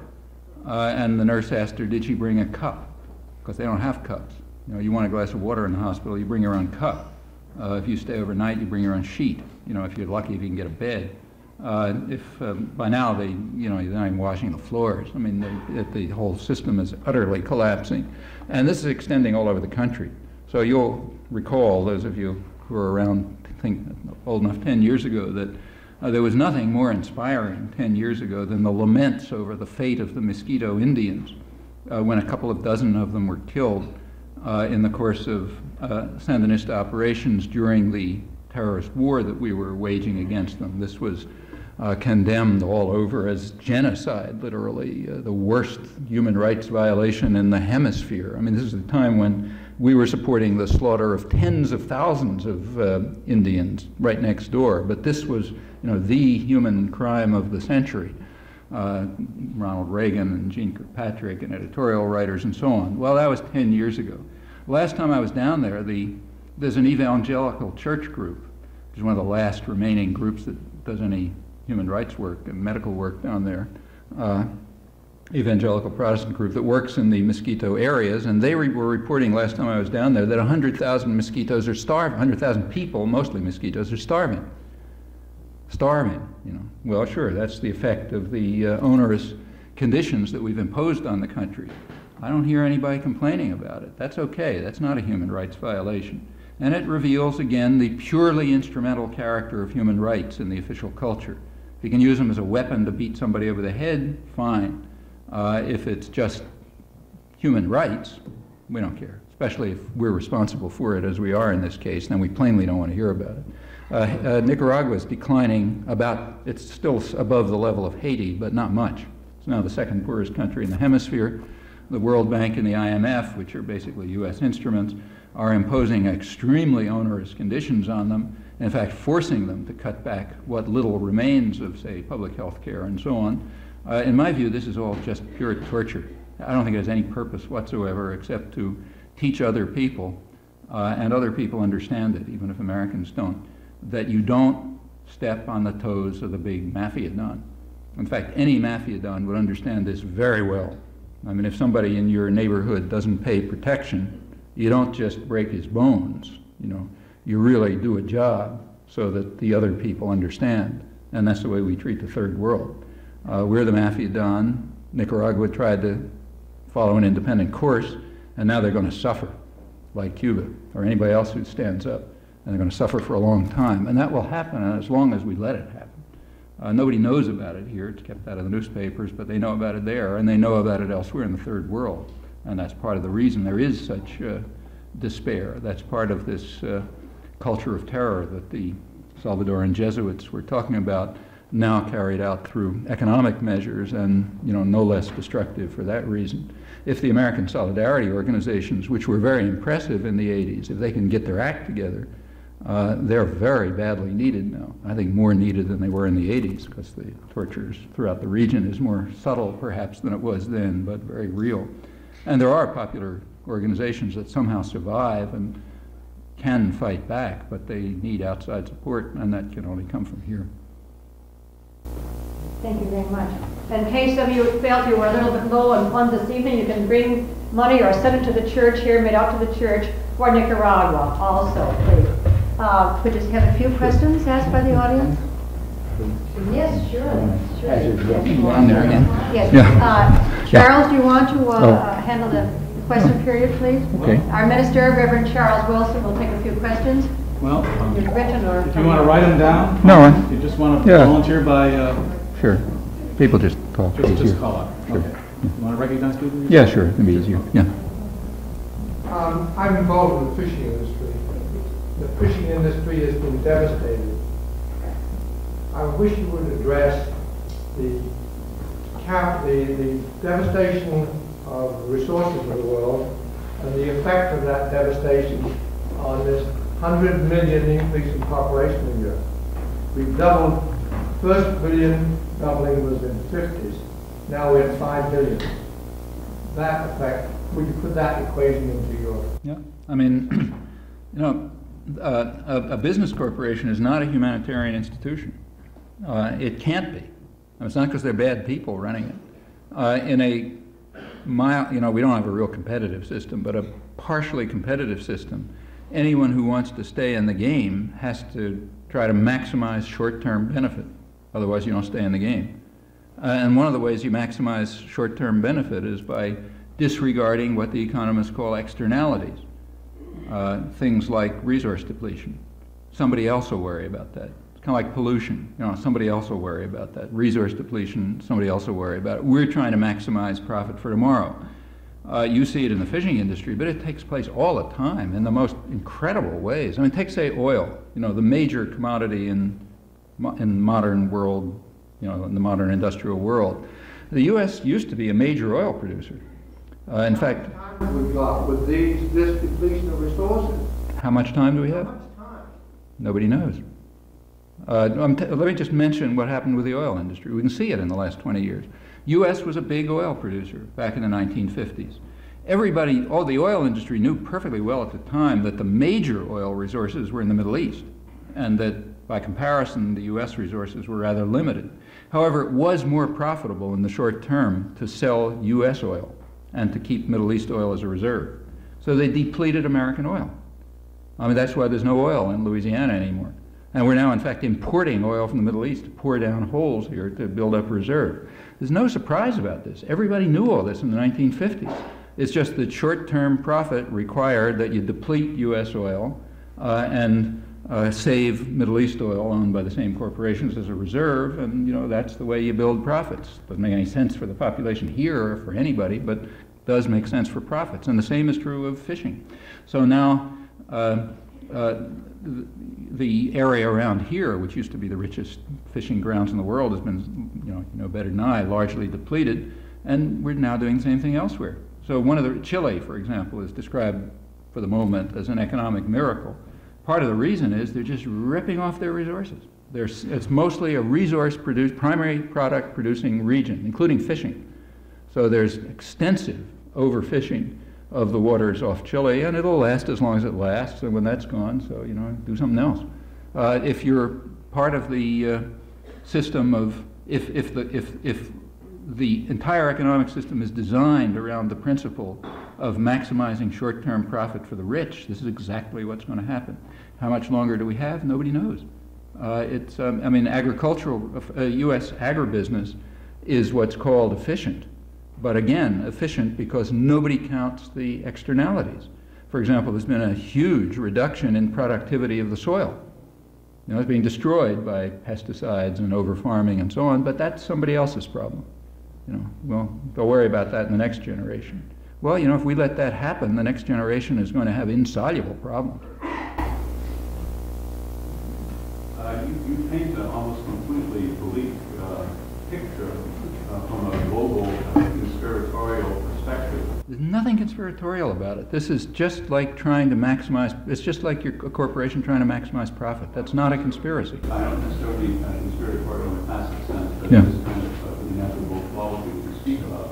Uh, and the nurse asked her, did she bring a cup? Because they don't have cups. You know, you want a glass of water in the hospital, you bring your own cup. Uh, if you stay overnight, you bring your own sheet. You know, if you're lucky, if you can get a bed. Uh, if um, by now they, you know, they're not even washing the floors. I mean, they, the whole system is utterly collapsing, and this is extending all over the country. So you'll recall, those of you who are around think old enough 10 years ago that uh, there was nothing more inspiring 10 years ago than the laments over the fate of the Miskito Indians uh, when a couple of dozen of them were killed uh, in the course of uh, Sandinista operations during the terrorist war that we were waging against them. This was uh, condemned all over as genocide, literally, uh, the worst human rights violation in the hemisphere. I mean, this is a time when we were supporting the slaughter of tens of thousands of uh, Indians right next door. But this was, you know, the human crime of the century. Uh, Ronald Reagan and Jeane Kirkpatrick and editorial writers and so on. Well, that was 10 years ago. Last time I was down there, the, there's an evangelical church group, which is one of the last remaining groups that does any human rights work and medical work down there. Uh, evangelical Protestant group that works in the Miskito areas, and they re were reporting last time I was down there that 100,000 Miskitos are starving, 100,000 people, mostly Miskitos, are starving. Starving, you know. Well, sure, that's the effect of the uh, onerous conditions that we've imposed on the country. I don't hear anybody complaining about it. That's okay. That's not a human rights violation. And it reveals, again, the purely instrumental character of human rights in the official culture. If you can use them as a weapon to beat somebody over the head, fine. Uh, if it's just human rights, we don't care, especially if we're responsible for it, as we are in this case, then we plainly don't want to hear about it. Uh, uh, Nicaragua is declining about, it's still above the level of Haiti, but not much. It's now the second poorest country in the hemisphere. The World Bank and the IMF, which are basically U.S. instruments, are imposing extremely onerous conditions on them. in fact, forcing them to cut back what little remains of, say, public health care and so on. Uh, in my view, this is all just pure torture. I don't think it has any purpose whatsoever except to teach other people, uh, and other people understand it, even if Americans don't, that you don't step on the toes of the big mafia don. In fact, any mafia don would understand this very well. I mean, if somebody in your neighborhood doesn't pay protection, you don't just break his bones, you know. You really do a job so that the other people understand. And that's the way we treat the third world. Uh, we're the mafia don. Nicaragua tried to follow an independent course, and now they're going to suffer, like Cuba or anybody else who stands up. And they're going to suffer for a long time. And that will happen as long as we let it happen. Uh, nobody knows about it here. It's kept out of the newspapers, but they know about it there, and they know about it elsewhere in the third world. And that's part of the reason there is such uh, despair. That's part of this uh, culture of terror that the Salvadoran Jesuits were talking about, now carried out through economic measures and you know, no less destructive for that reason. If the American Solidarity organizations, which were very impressive in the 80s, if they can get their act together, uh, they're very badly needed now. I think more needed than they were in the 80s because the tortures throughout the region is more subtle perhaps than it was then, but very real. And there are popular organizations that somehow survive and can fight back, but they need outside support, and that can only come from here. Thank you very much. In case of you felt you were a little bit low on funds this evening, you can bring money or send it to the church here, made out to the church for Nicaragua also, please. Uh, could just have a few questions asked by the audience? Yes, sure. sure. On? Yes. Yeah. Uh, Charles, do you want to uh, Oh. uh, handle the question period, please? Okay. Our minister, Reverend Charles Wilson, will take a few questions. Well, um, You've written or... if you want to write them down. No, I- you just want to Yeah. volunteer by, uh, Sure. People just talk. just, easier. just call up. Sure. Okay. You want to recognize people? Yeah, sure. It'd be easier. Yeah. Um, I'm involved with the fishing industry. The fishing industry has been devastated. I wish you would address the cap, the, the devastation of resources of the world and the effect of that devastation on this 100 million increase in population in Europe. We've doubled, first billion doubling was in the 50s, now we're at 5 billion. That effect, would you put that equation into your Yeah. I mean, you know, uh, a, a business corporation is not a humanitarian institution. Uh, it can't be. And it's not because they're bad people running it. Uh, in a mild, you know, we don't have a real competitive system, but a partially competitive system, anyone who wants to stay in the game has to try to maximize short-term benefit. Otherwise, you don't stay in the game. Uh, and one of the ways you maximize short-term benefit is by disregarding what the economists call externalities. Uh, things like resource depletion. Somebody else will worry about that. It's kind of like pollution. You know, somebody else will worry about that. Resource depletion, somebody else will worry about it. We're trying to maximize profit for tomorrow. Uh, you see it in the fishing industry, but it takes place all the time in the most incredible ways. I mean, take say oil. You know, the major commodity in in modern world, you know, in the modern industrial world. The U.S. used to be a major oil producer. Uh, in fact, we got with these, this depletion of resources? how much time do we How have? much time? Nobody knows. Uh, I'm t- let me just mention what happened with the oil industry. We can see it in the last 20 years. U.S. was a big oil producer back in the 1950s. Everybody, all the oil industry knew perfectly well at the time that the major oil resources were in the Middle East, and that by comparison, the U.S. resources were rather limited. However, it was more profitable in the short term to sell U.S. oil and to keep Middle East oil as a reserve. So they depleted American oil. I mean, that's why there's no oil in Louisiana anymore. And we're now, in fact, importing oil from the Middle East to pour down holes here to build up reserve. There's no surprise about this. Everybody knew all this in the 1950s. It's just that short-term profit required that you deplete U.S. oil uh, and uh, save Middle East oil owned by the same corporations as a reserve, and you know that's the way you build profits. Doesn't make any sense for the population here or for anybody, but does make sense for profits. And the same is true of fishing. So now. Uh, uh, the area around here, which used to be the richest fishing grounds in the world, has been, you know, you know better than I, largely depleted, and we're now doing the same thing elsewhere. So one of the Chile, for example, is described for the moment as an economic miracle. part of the reason is they're just ripping off their resources. There's, it's mostly a resource produced, primary product producing region, including fishing. So there's extensive overfishing of the waters off Chile, and it'll last as long as it lasts. And when that's gone, so you know, do something else. Uh, if you're part of the uh, system of, if, if, the, if, if the entire economic system is designed around the principle of maximizing short-term profit for the rich, this is exactly what's going to happen. How much longer do we have? Nobody knows. Uh, it's, um, I mean, agricultural, uh, U.S. agribusiness is what's called efficient. But again, efficient because nobody counts the externalities. For example, there's been a huge reduction in productivity of the soil. You know, it's being destroyed by pesticides and over farming and so on, but that's somebody else's problem. You know, well, they'll worry about that in the next generation. Well, you know, if we let that happen, the next generation is going to have insoluble problems. Uh, you, you paint an almost completely bleak uh, picture uh, from a global conspiratorial perspective. There's nothing conspiratorial about it. This is just like trying to maximize, it's just like your a corporation trying to maximize profit. That's not a conspiracy. I don't necessarily mean uh, conspiratorial in a classic sense, but Yeah. this kind of uh, inevitable quality we speak about.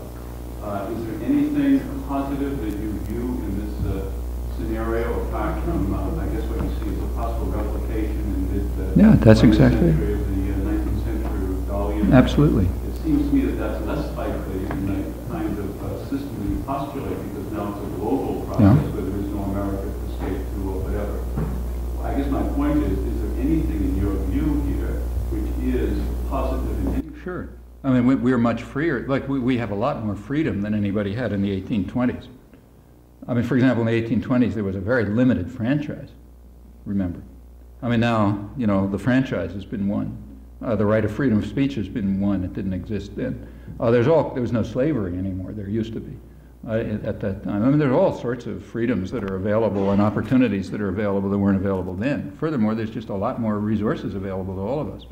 Uh, is there anything positive that you view in this uh, scenario apart from, uh, I guess, what you see as a possible replication in mid uh, Yeah, that's exactly- century of the uh, 19th century Gaulian? Absolutely. It seems to me that that's less likely in the kind of uh, system that you postulate because now it's a global process Yeah. where there is no America to escape to or whatever. I guess my point is, is there anything in your view here which is positive in any Sure. I mean, we, we're much freer. Like, we, we have a lot more freedom than anybody had in the 1820s. I mean, for example, in the 1820s, there was a very limited franchise, remember. I mean, now, you know, the franchise has been won. Uh, the right of freedom of speech has been won. It didn't exist then. Uh, there's all, there was no slavery anymore. There used to be uh, at at that time. I mean, there's all sorts of freedoms that are available and opportunities that are available that weren't available then. Furthermore, there's just a lot more resources available to all of us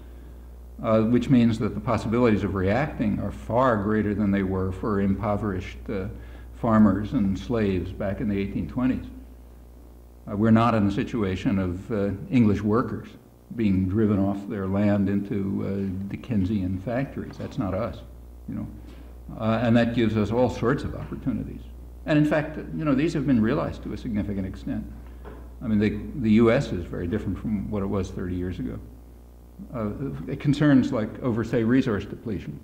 uh, which means that the possibilities of reacting are far greater than they were for impoverished uh, farmers and slaves back in the 1820s. Uh, we're not in the situation of uh, English workers being driven off their land into uh, Dickensian factories. That's not us, you know. Uh, and that gives us all sorts of opportunities. And in fact, you know, these have been realized to a significant extent. I mean, the, the U.S. is very different from what it was 30 years ago uh, concerns like over, say, resource depletion.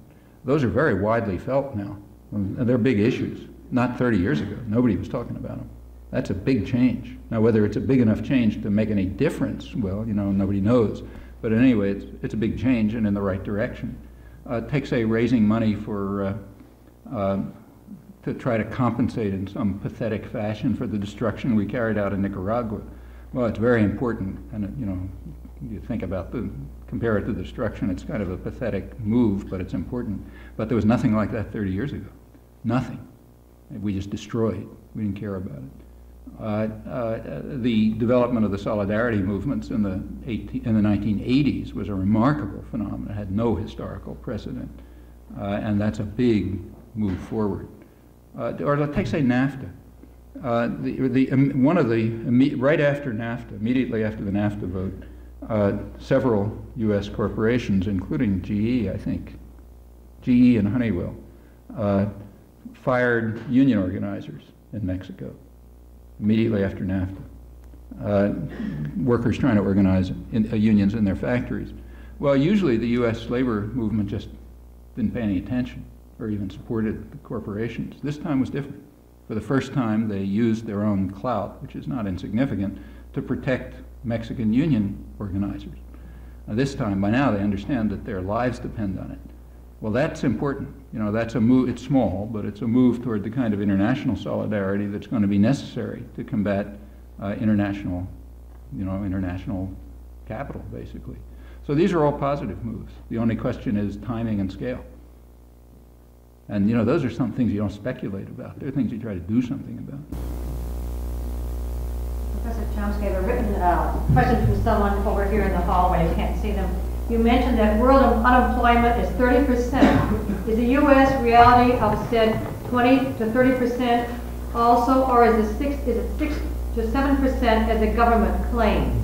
Those are very widely felt now. They're big issues. Not 30 years ago. Nobody was talking about them. That's a big change. Now, whether it's a big enough change to make any difference, well, you know, nobody knows. But anyway, it's, it's a big change and in the right direction. Uh, take, say, raising money for, uh, uh, to try to compensate in some pathetic fashion for the destruction we carried out in Nicaragua. Well, it's very important, and, you know, you think about the, compare it to destruction, it's kind of a pathetic move, but it's important. But there was nothing like that 30 years ago. Nothing. We just destroyed. We didn't care about it. Uh, uh, the development of the solidarity movements in the, 18, in the 1980s was a remarkable phenomenon. It had no historical precedent. Uh, and that's a big move forward. Uh, or let's take, say, NAFTA. Uh, the, the, um, one of the, right after NAFTA, immediately after the NAFTA vote, uh, several U.S. corporations, including GE, I think, GE and Honeywell, uh, fired union organizers in Mexico immediately after NAFTA. Uh, workers trying to organize in, uh, unions in their factories. Well, usually the U.S. labor movement just didn't pay any attention or even supported the corporations. This time was different. For the first time, they used their own clout, which is not insignificant, to protect Mexican union organizers. Now, this time, by now, they understand that their lives depend on it. Well, that's important. You know, that's a move, it's small, but it's a move toward the kind of international solidarity that's going to be necessary to combat uh, international, you know, international capital, basically. So these are all positive moves. The only question is timing and scale. And, you know, those are some things you don't speculate about. They're things you try to do something about. Professor Chomsky, I have a written uh, question from someone over here in the hallway. You can't see them. You mentioned that world unemployment is 30%. Is the U.S. reality of said 20 to 30% also, or is it six? Is it six to 7% as a government claim?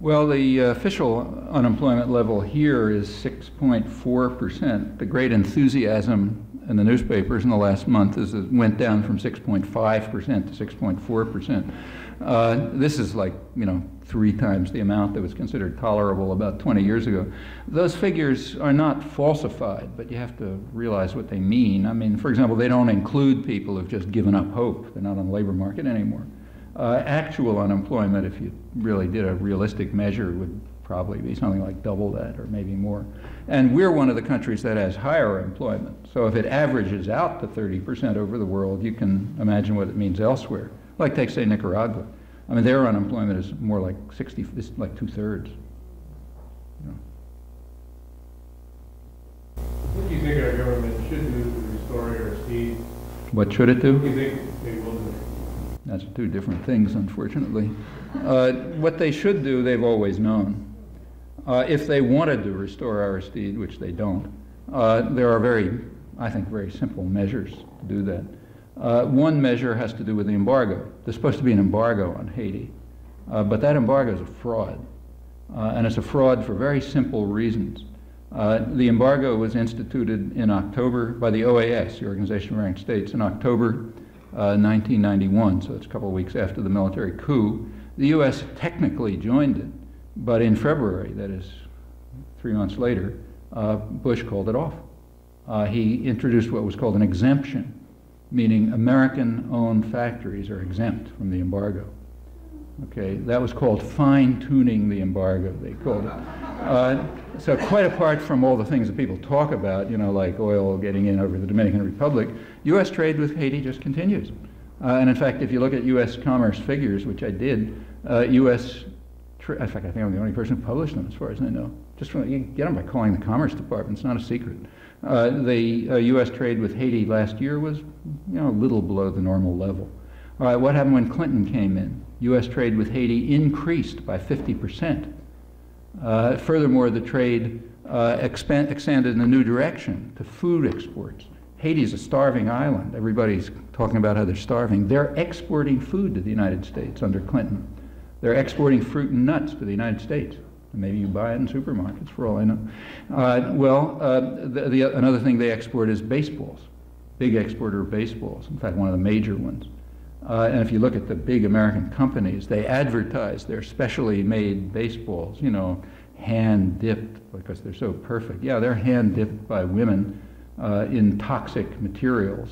Well, the uh, official unemployment level here is 6.4%. The great enthusiasm in the newspapers in the last month is it went down from 6.5% to 6.4%. Uh, this is like, you know, three times the amount that was considered tolerable about 20 years ago. Those figures are not falsified, but you have to realize what they mean. I mean, for example, they don't include people who've just given up hope. They're not on the labor market anymore. Uh, actual unemployment, if you really did a realistic measure, would probably be something like double that or maybe more. And we're one of the countries that has higher employment. So if it averages out to 30% over the world, you can imagine what it means elsewhere. Like take, say, Nicaragua. I mean, their unemployment is more like 60, it's like two-thirds. You know. What do you think our government should do to restore Aristide? What should it do? What do you think they will do? That's two different things, unfortunately. Uh, what they should do, they've always known. Uh, if they wanted to restore Aristide, which they don't, uh, there are very, I think, very simple measures to do that. Uh, one measure has to do with the embargo. There's supposed to be an embargo on Haiti, uh, but that embargo is a fraud. Uh, and it's a fraud for very simple reasons. Uh, the embargo was instituted in October by the OAS, the Organization of American States, in October 1991, so it's a couple of weeks after the military coup. The U.S. technically joined it, but in February, that is three months later, uh, Bush called it off. Uh, he introduced what was called an exemption, meaning American owned factories are exempt from the embargo. Okay, that was called fine tuning the embargo, they called it. Uh, so, quite apart from all the things that people talk about, you know, like oil getting in over the Dominican Republic, U.S. trade with Haiti just continues. Uh, and in fact, if you look at U.S. commerce figures, which I did, uh, U.S. in fact, I think I'm the only person who published them as far as I know. Just from, you get them by calling the Commerce Department, it's not a secret. Uh, the U.S. Uh, trade with Haiti last year was, you know, a little below the normal level. All right, what happened when Clinton came in? U.S. trade with Haiti increased by 50 percent. Uh, furthermore, the trade uh, expand, expanded in a new direction to food exports. Haiti is a starving island. Everybody's talking about how they're starving. They're exporting food to the United States under Clinton. They're exporting fruit and nuts to the United States. Maybe you buy it in supermarkets, for all I know. Uh, well, uh, the, the, another thing they export is baseballs. Big exporter of baseballs. In fact, one of the major ones. Uh, and if you look at the big American companies, they advertise their specially made baseballs, you know, hand dipped because they're so perfect. Yeah, they're hand dipped by women uh, in toxic materials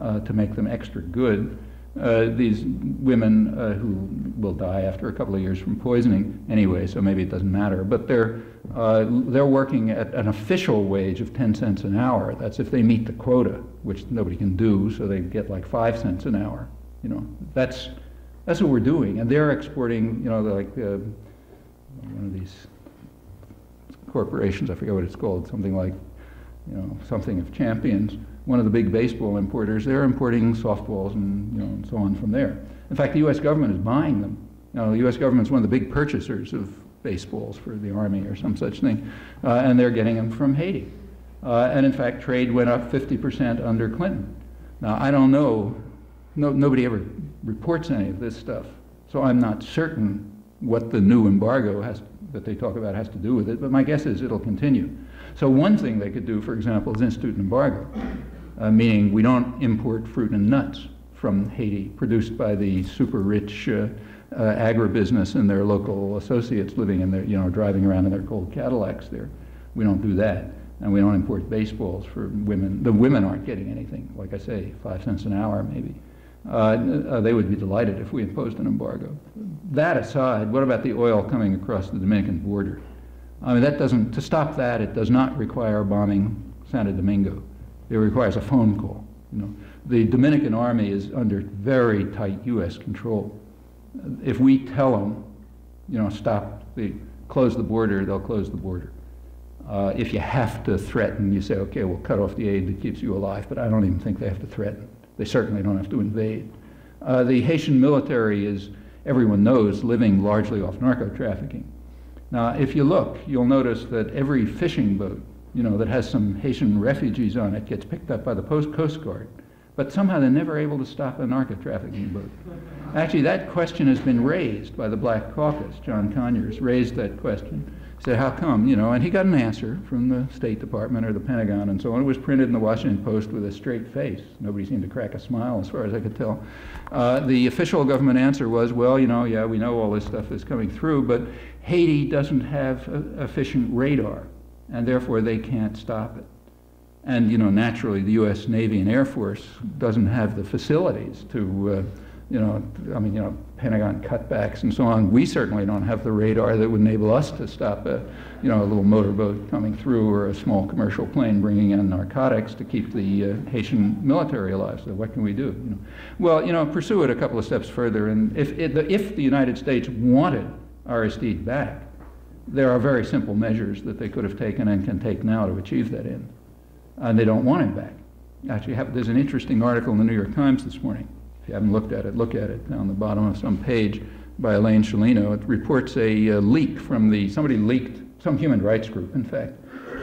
uh, to make them extra good. Uh, these women uh, who will die after a couple of years from poisoning anyway, so maybe it doesn't matter. But they're, uh, they're working at an official wage of 10 cents an hour. That's if they meet the quota, which nobody can do, so they get like 5 cents an hour. You know, that's, that's what we're doing. And they're exporting, you know, like uh, one of these corporations, I forget what it's called, something like, you know, something of champions, one of the big baseball importers, they're importing softballs and, you know, and so on from there. In fact, the U.S. government is buying them. Know, the U.S. government is one of the big purchasers of baseballs for the Army or some such thing, uh, and they're getting them from Haiti. Uh, and in fact, trade went up 50% under Clinton. Now, I don't know no, nobody ever reports any of this stuff. So I'm not certain what the new embargo has, that they talk about has to do with it, but my guess is it'll continue. So one thing they could do, for example, is institute an embargo, uh, meaning we don't import fruit and nuts from Haiti produced by the super rich uh, uh, agribusiness and their local associates living in their, you know, driving around in their gold Cadillacs there. We don't do that. And we don't import baseballs for women. The women aren't getting anything, like I say, five cents an hour maybe. Uh, uh, they would be delighted if we imposed an embargo. That aside, what about the oil coming across the Dominican border? I mean, that doesn't, to stop that, it does not require bombing Santo Domingo. It requires a phone call. You know, the Dominican army is under very tight U.S. control. If we tell them, you know, stop, the, close the border, they'll close the border. Uh, if you have to threaten, you say, okay, we'll cut off the aid that keeps you alive, but I don't even think they have to threaten. They certainly don't have to invade. Uh, the Haitian military is, everyone knows, living largely off narco trafficking. Now, if you look, you'll notice that every fishing boat, you know, that has some Haitian refugees on it gets picked up by the Post Coast Guard. But somehow they're never able to stop a narco trafficking boat. Actually, that question has been raised by the Black Caucus. John Conyers raised that question. Said, how come, you know, and he got an answer from the State Department or the Pentagon and so on. It was printed in the Washington Post with a straight face. Nobody seemed to crack a smile as far as I could tell. Uh, the official government answer was, well, you know, yeah, we know all this stuff is coming through, but Haiti doesn't have efficient radar, and therefore they can't stop it. And, you know, naturally the U.S. Navy and Air Force doesn't have the facilities to, uh, you know, I mean, you know, Pentagon cutbacks and so on. We certainly don't have the radar that would enable us to stop a, you know, a little motorboat coming through or a small commercial plane bringing in narcotics to keep the uh, Haitian military alive. So what can we do? You know? Well, you know, pursue it a couple of steps further. And if, if the United States wanted Aristide back, there are very simple measures that they could have taken and can take now to achieve that end. And they don't want him back. Actually, have, there's an interesting article in the New York Times this morning if you haven't looked at it, look at it down the bottom of some page by Elaine Sciolino. It reports a, a leak from the, somebody leaked, some human rights group, in fact,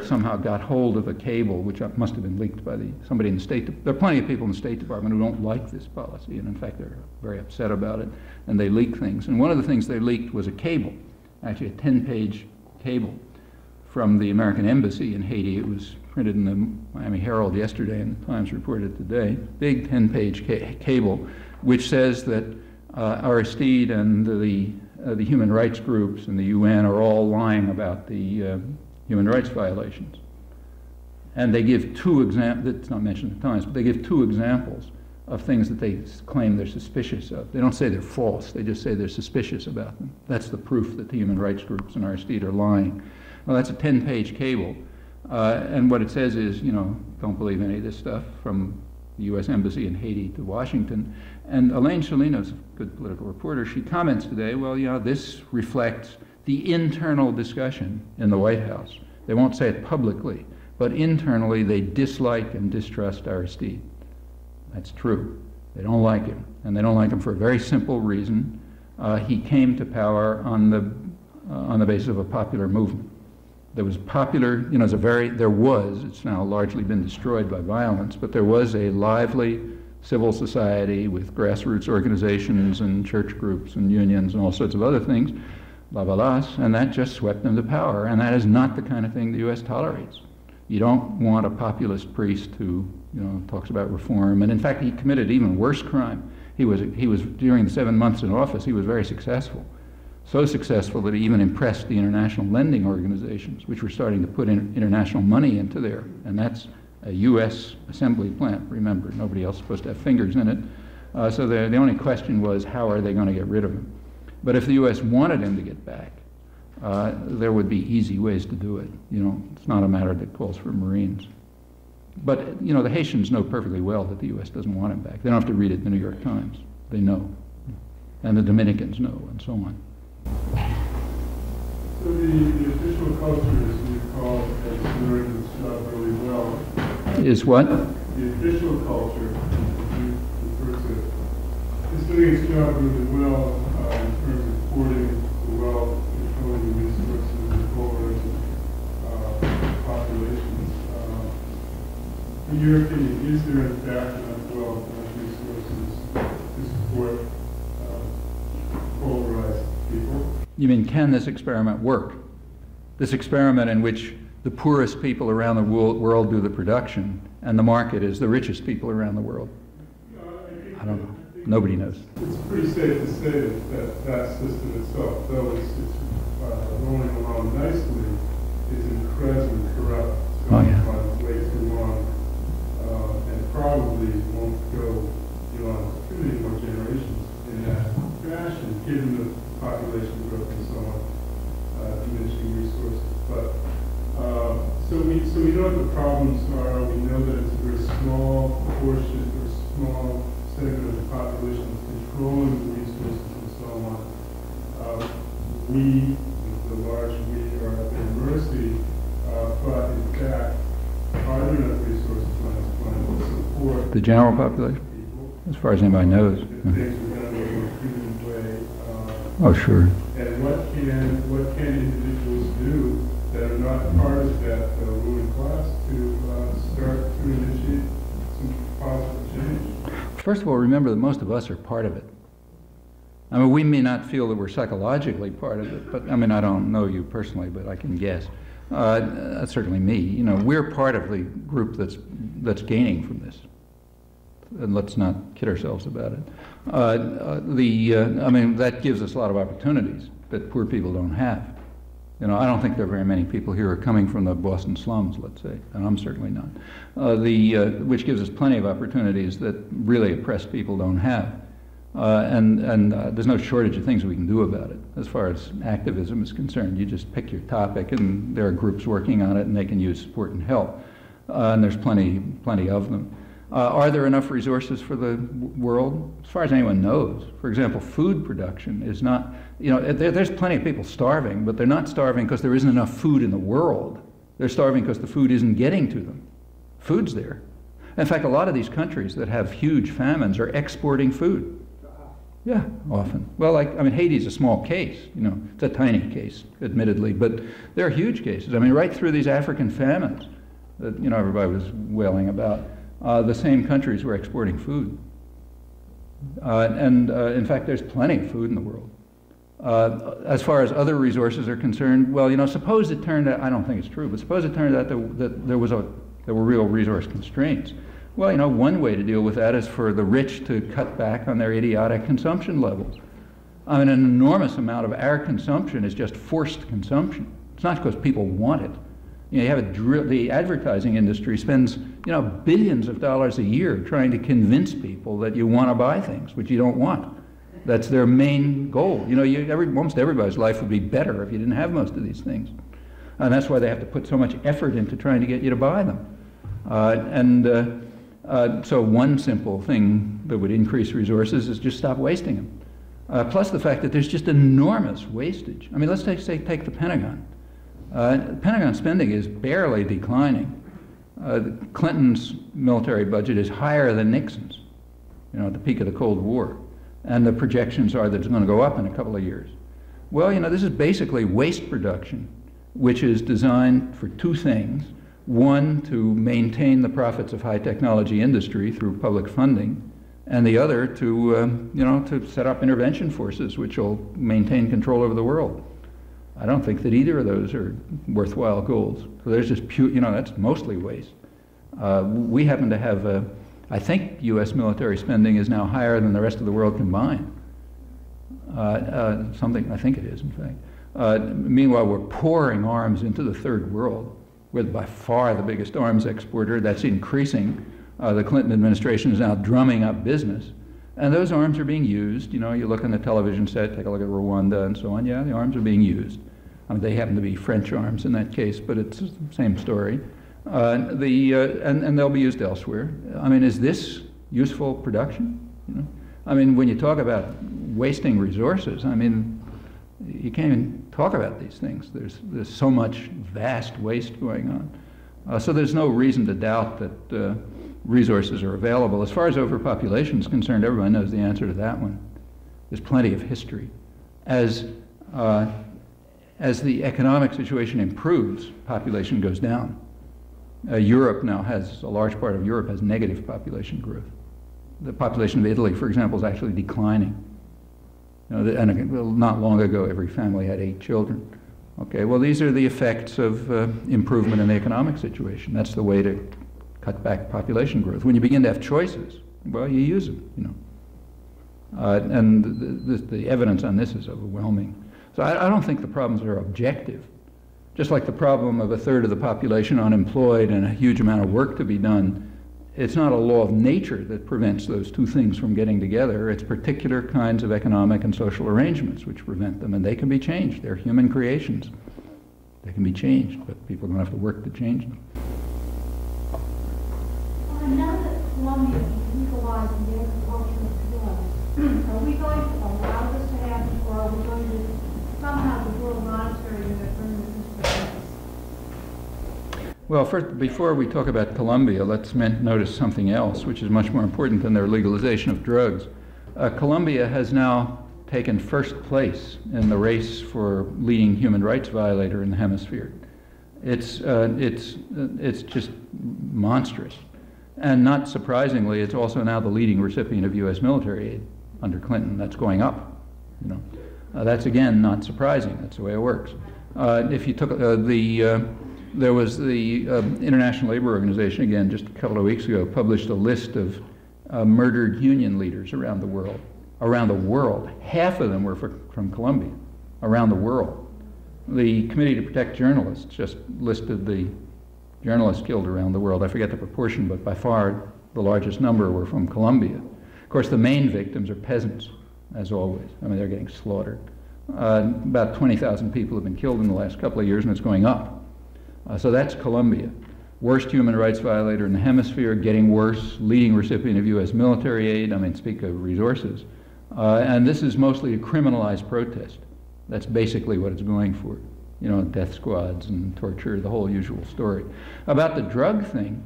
somehow got hold of a cable, which must have been leaked by the, somebody in the State, there are plenty of people in the State Department who don't like this policy, and in fact they're very upset about it, and they leak things. And one of the things they leaked was a cable, actually a 10-page cable from the American Embassy in Haiti. It was printed in the Miami Herald yesterday and the Times reported today, big 10-page ca cable, which says that uh, Aristide and the, uh, the human rights groups and the UN are all lying about the uh, human rights violations. And they give two examples, that's not mentioned in the Times, but they give two examples of things that they claim they're suspicious of. They don't say they're false, they just say they're suspicious about them. That's the proof that the human rights groups in our state are lying. Well, that's a 10-page cable. Uh, and what it says is, you know, don't believe any of this stuff from the U.S. Embassy in Haiti to Washington. And Elaine Sciolino's a good political reporter. She comments today, well, you know, this reflects the internal discussion in the White House. They won't say it publicly, but internally they dislike and distrust Aristide. That's true. They don't like him, and they don't like him for a very simple reason. Uh, he came to power on the, uh, on the basis of a popular movement. There was popular, you know, a very, there was, it's now largely been destroyed by violence, but there was a lively civil society with grassroots organizations and church groups and unions and all sorts of other things, Lavalas, and that just swept them to power. And that is not the kind of thing the U.S. tolerates. You don't want a populist priest who, you know, talks about reform. And in fact, he committed even worse crime. He was, he was during the seven months in office, he was very successful so successful that he even impressed the international lending organizations, which were starting to put in international money into there. And that's a U.S. assembly plant, remember. Nobody else is supposed to have fingers in it. Uh, so the, the only question was, how are they going to get rid of him? But if the U.S. wanted him to get back, uh, there would be easy ways to do it. You know, it's not a matter that calls for Marines. But, you know, the Haitians know perfectly well that the U.S. doesn't want him back. They don't have to read it in the New York Times. They know. And the Dominicans know, and so on. So the, the official culture, as you call it, learned its really well. Is what? The official culture, you refer to, is doing its job really well uh, in terms of reporting the wealth, in your opinion, is there in fact enough wealth, enough resources to support uh, polarized people? You mean, can this experiment work? This experiment in which the poorest people around the world do the production and the market is the richest people around the world? I don't know. Nobody knows. It's pretty safe to say that that, that system itself, though it's, it's uh, rolling along nicely, is incredibly corrupt. Oh, yeah. Probably won't go beyond many more generations in that fashion, given the population growth and so on, uh, diminishing resources. But uh, so we so we know what the problems are. We know that it's a very small portion or small segment of the population that's controlling the resources and so on. Uh, we, the large we, are at their mercy. Uh, but in fact, are there enough resources on this planet to support the general population? As far as anybody knows. Oh, sure. And what can what can individuals do that are not part of that uh, ruling class to uh, start to initiate some positive change? First of all, remember that most of us are part of it. I mean, we may not feel that we're psychologically part of it, but I mean, I don't know you personally, but I can guess. Uh, certainly me. You know, we're part of the group that's that's gaining from this, and let's not kid ourselves about it. Uh, uh, the uh, I mean, that gives us a lot of opportunities that poor people don't have. You know, I don't think there are very many people here are coming from the Boston slums, let's say, and I'm certainly not. Uh, the, which gives us plenty of opportunities that really oppressed people don't have. Uh, and and uh, there's no shortage of things we can do about it as far as activism is concerned. You just pick your topic, and there are groups working on it, and they can use support and help. Uh, and there's plenty, plenty of them. Uh, are there enough resources for the world? As far as anyone knows. For example, food production is not, you know, there, there's plenty of people starving, but they're not starving because there isn't enough food in the world. They're starving because the food isn't getting to them. Food's there. In fact, a lot of these countries that have huge famines are exporting food. Yeah, often. Well, like, I mean, Haiti's a small case, you know, it's a tiny case, admittedly, but there are huge cases. I mean, right through these African famines that, you know, everybody was wailing about, uh, the same countries were exporting food. Uh, and uh, in fact, there's plenty of food in the world. Uh, as far as other resources are concerned, well, you know, suppose it turned out, I don't think it's true, but suppose it turned out that, that there, was a, there were real resource constraints. Well, you know, one way to deal with that is for the rich to cut back on their idiotic consumption levels. I mean, an enormous amount of our consumption is just forced consumption. It's not because people want it. You know, you have a the advertising industry spends, you know, billions of dollars a year trying to convince people that you want to buy things, which you don't want. That's their main goal. You know, you, every, almost everybody's life would be better if you didn't have most of these things. And that's why they have to put so much effort into trying to get you to buy them. Uh, and uh, uh, so one simple thing that would increase resources is just stop wasting them. Uh, plus the fact that there's just enormous wastage. I mean, let's take, say, take the Pentagon. Uh, Pentagon spending is barely declining. Uh, Clinton's military budget is higher than Nixon's, you know, at the peak of the Cold War. And the projections are that it's going to go up in a couple of years. Well, you know, this is basically waste production, which is designed for two things one, to maintain the profits of high technology industry through public funding, and the other to, um, you know, to set up intervention forces which will maintain control over the world. I don't think that either of those are worthwhile goals. So there's just pure, you know, that's mostly waste. Uh, we happen to have, a, I think U.S. military spending is now higher than the rest of the world combined. Uh, uh, something, I think it is, in fact. Uh, meanwhile, we're pouring arms into the third world. We're by far the biggest arms exporter. That's increasing. Uh, the Clinton administration is now drumming up business. And those arms are being used. You know, you look on the television set, take a look at Rwanda and so on. Yeah, the arms are being used. I mean, they happen to be French arms in that case, but it's the same story. Uh, the, uh, and, and they'll be used elsewhere. I mean, is this useful production? You know? I mean, when you talk about wasting resources, I mean, you can't even talk about these things. There's, there's so much vast waste going on. Uh, so there's no reason to doubt that uh, resources are available. As far as overpopulation is concerned, everyone knows the answer to that one. There's plenty of history. As, uh, as the economic situation improves, population goes down. Uh, Europe now has, a large part of Europe has negative population growth. The population of Italy, for example, is actually declining. You know, well, not long ago, every family had eight children. Okay, well, these are the effects of uh, improvement in the economic situation. That's the way to cut back population growth. When you begin to have choices, well, you use them, you know. Uh, and the, the, the, evidence on this is overwhelming. So I, I don't think the problems are objective. Just like the problem of a third of the population unemployed and a huge amount of work to be done it's not a law of nature that prevents those two things from getting together. It's particular kinds of economic and social arrangements which prevent them, and they can be changed. They're human creations. They can be changed, but people to have to work to change them. Well, now that Colombia is legalizing the agriculture of drugs, are we going to allow this to happen, or are we going to somehow the World Monetary Unit bring this well, first, before we talk about Colombia, let's notice something else, which is much more important than their legalization of drugs. Uh, Colombia has now taken first place in the race for leading human rights violator in the hemisphere. It's, uh, it's, uh, it's just monstrous. And not surprisingly, it's also now the leading recipient of U.S. military aid under Clinton. That's going up. You know, uh, that's again not surprising. That's the way it works. Uh, if you took uh, the, uh, there was the um, International Labor Organization again just a couple of weeks ago published a list of uh, murdered union leaders around the world. Around the world, half of them were for, from Colombia. Around the world, the Committee to Protect Journalists just listed the journalists killed around the world. I forget the proportion, but by far the largest number were from Colombia. Of course, the main victims are peasants, as always. I mean, they're getting slaughtered. Uh, about 20,000 people have been killed in the last couple of years, and it's going up. Uh, so that's Colombia. Worst human rights violator in the hemisphere, getting worse, leading recipient of U.S. military aid. I mean, speak of resources. Uh, and this is mostly a criminalized protest. That's basically what it's going for. You know, death squads and torture, the whole usual story. About the drug thing,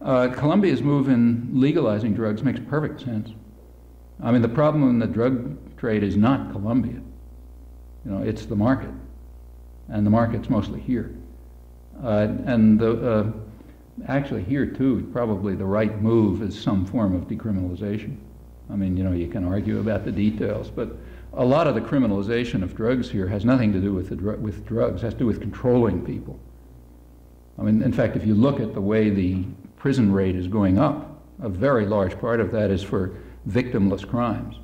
uh, Colombia's move in legalizing drugs makes perfect sense. I mean, the problem in the drug trade is not Colombia. You know, it's the market. And the market's mostly here. Uh, and the, uh, actually here too, probably the right move is some form of decriminalization. I mean, you know, you can argue about the details, but a lot of the criminalization of drugs here has nothing to do with, the dr- with drugs, it has to do with controlling people. I mean, in fact, if you look at the way the prison rate is going up, a very large part of that is for victimless crimes.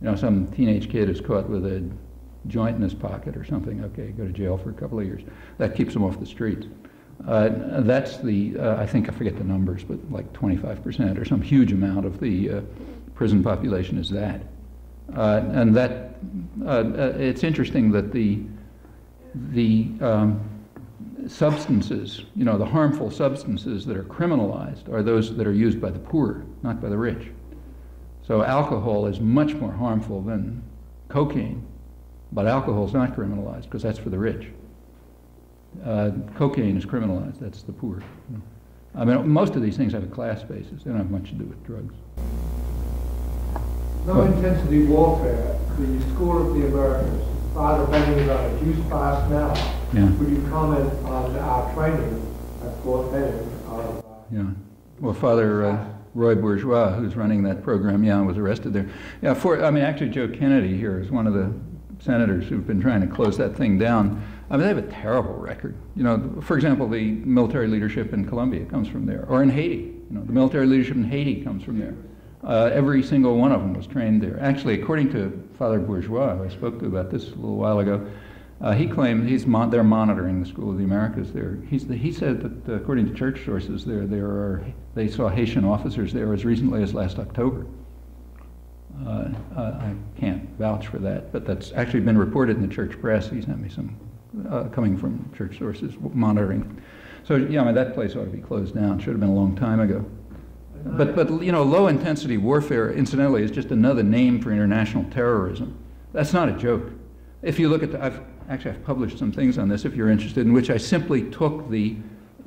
You know, some teenage kid is caught with a joint in his pocket or something, okay, go to jail for a couple of years. That keeps him off the streets. Uh, that's the, uh, I think, I forget the numbers, but like 25% or some huge amount of the uh, prison population is that. Uh, and that, uh, uh, it's interesting that the, the um, substances, you know, the harmful substances that are criminalized are those that are used by the poor, not by the rich. So alcohol is much more harmful than cocaine, but alcohol is not criminalized because that's for the rich. Uh, cocaine is criminalized, that's the poor. I mean, most of these things have a class basis. They don't have much to do with drugs. Low intensity warfare, the School of the Americas, Father Benjamin on a juice fast now. Yeah. Would you comment on our training at Fort Benning of, uh, Yeah. Well, Father uh, Roy Bourgeois, who's running that program, yeah, was arrested there. Yeah, for, I mean, actually, Joe Kennedy here is one of the senators who've been trying to close that thing down. I mean, they have a terrible record. You know, for example, the military leadership in Colombia comes from there, or in Haiti. You know, the military leadership in Haiti comes from there. Uh, every single one of them was trained there. Actually, according to Father Bourgeois, who I spoke to about this a little while ago, uh, he claimed he's mon- they're monitoring the School of the Americas there. The, he said that uh, according to church sources there, there are, they saw Haitian officers there as recently as last October. Uh, I can't vouch for that, but that's actually been reported in the church press. He sent me some uh, coming from church sources monitoring. So yeah, I mean, that place ought to be closed down. Should have been a long time ago. But, but you know, low intensity warfare, incidentally, is just another name for international terrorism. That's not a joke. If you look at, the, I've actually I've published some things on this if you're interested, in which I simply took the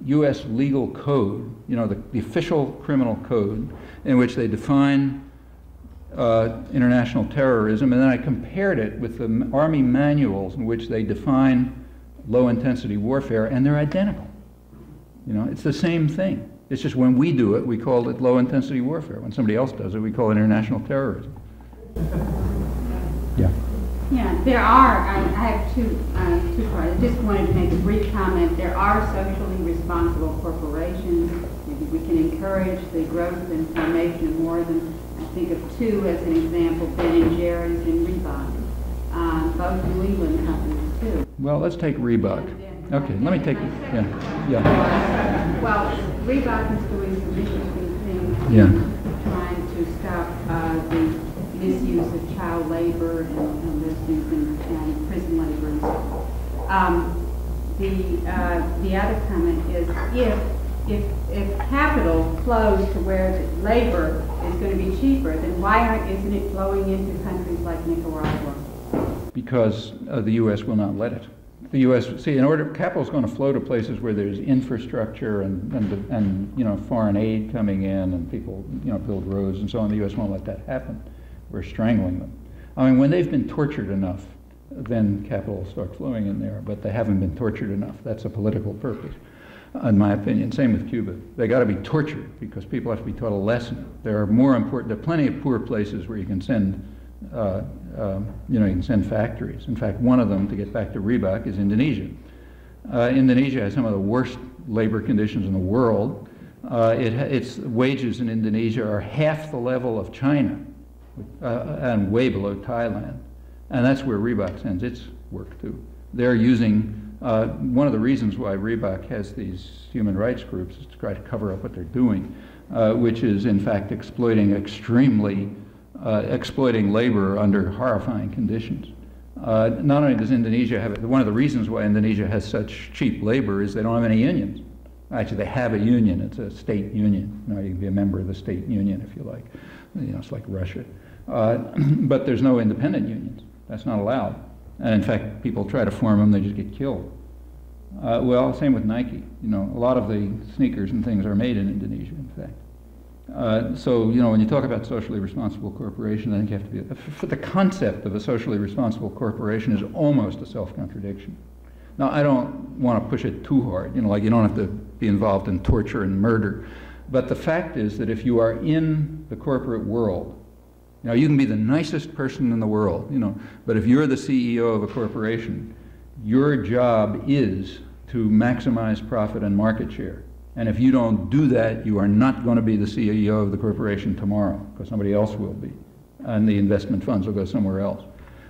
U.S. legal code, you know, the, the official criminal code, in which they define uh, international terrorism, and then I compared it with the Army manuals in which they define low intensity warfare, and they're identical. You know, it's the same thing. It's just when we do it, we call it low intensity warfare. When somebody else does it, we call it international terrorism. Yeah. Yeah, there are, I, I have two, uh, two parts. I just wanted to make a brief comment. There are socially responsible corporations. We can encourage the growth and formation of more than, I think of two as an example, Ben and Jerry's and Reebok. Um, both New England companies too. Well, let's take Reebok. Okay, let me take, yeah, yeah, Well, Reebok is doing some interesting things. Yeah. Trying to stop uh, the misuse of child labor and, and those things and, and prison labor and so forth. Um, the, uh, the other comment is if, if, if capital flows to where the labor is going to be cheaper, then why isn't it flowing into countries like Nicaragua? because uh, the U.S. will not let it. The U.S. see in order capital is going to flow to places where there's infrastructure and, and and you know foreign aid coming in and people you know build roads and so on. The U.S. won't let that happen. We're strangling them. I mean, when they've been tortured enough, then capital will start flowing in there. But they haven't been tortured enough. That's a political purpose. In my opinion. Same with Cuba. They got to be tortured because people have to be taught a lesson. There are more important. There are plenty of poor places where you can send, uh, uh, you know, you can send factories. In fact, one of them, to get back to Reebok, is Indonesia. Uh, Indonesia has some of the worst labor conditions in the world. Uh, it, its wages in Indonesia are half the level of China uh, and way below Thailand. And that's where Reebok sends its work to. They're using uh, one of the reasons why Reebok has these human rights groups is to try to cover up what they're doing, uh, which is in fact exploiting extremely, uh, exploiting labor under horrifying conditions. Uh, not only does Indonesia have, one of the reasons why Indonesia has such cheap labor is they don't have any unions. Actually, they have a union. It's a state union. You, know, you can be a member of the state union if you like. You know, it's like Russia. Uh, but there's no independent unions. That's not allowed. And in fact, people try to form them, they just get killed. Uh, well, same with Nike. You know, a lot of the sneakers and things are made in Indonesia, in fact. Uh, so, you know, when you talk about socially responsible corporation, I think you have to be, the concept of a socially responsible corporation is almost a self-contradiction. Now, I don't want to push it too hard, you know, like you don't have to be involved in torture and murder. But the fact is that if you are in the corporate world, now, you can be the nicest person in the world, you know, but if you're the CEO of a corporation, your job is to maximize profit and market share. And if you don't do that, you are not going to be the CEO of the corporation tomorrow, because somebody else will be. And the investment funds will go somewhere else.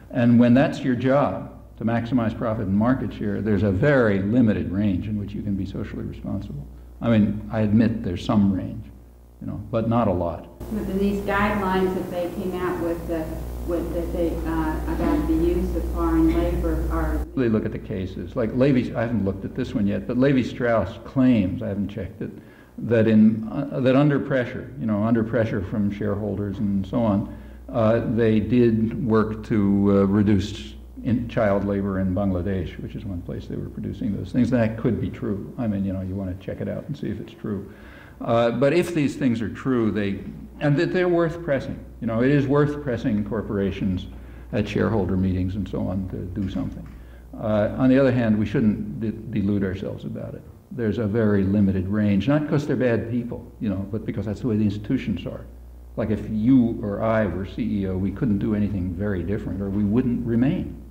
And when that's your job, to maximize profit and market share, there's a very limited range in which you can be socially responsible. I mean, I admit there's some range you know, but not a lot. But these guidelines that they came out with, uh, with that they uh, about the use of foreign labor are. They look at the cases like Levi. I haven't looked at this one yet, but Levi Strauss claims I haven't checked it that in uh, that under pressure, you know, under pressure from shareholders and so on, uh, they did work to uh, reduce in child labor in Bangladesh, which is one place they were producing those things. That could be true. I mean, you know, you want to check it out and see if it's true. Uh, but if these things are true, they, and that they're worth pressing. You know, it is worth pressing corporations at shareholder meetings and so on to do something. Uh, on the other hand, we shouldn't de delude ourselves about it. There's a very limited range, not because they're bad people, you know, but because that's the way the institutions are. Like if you or I were CEO, we couldn't do anything very different or we wouldn't remain.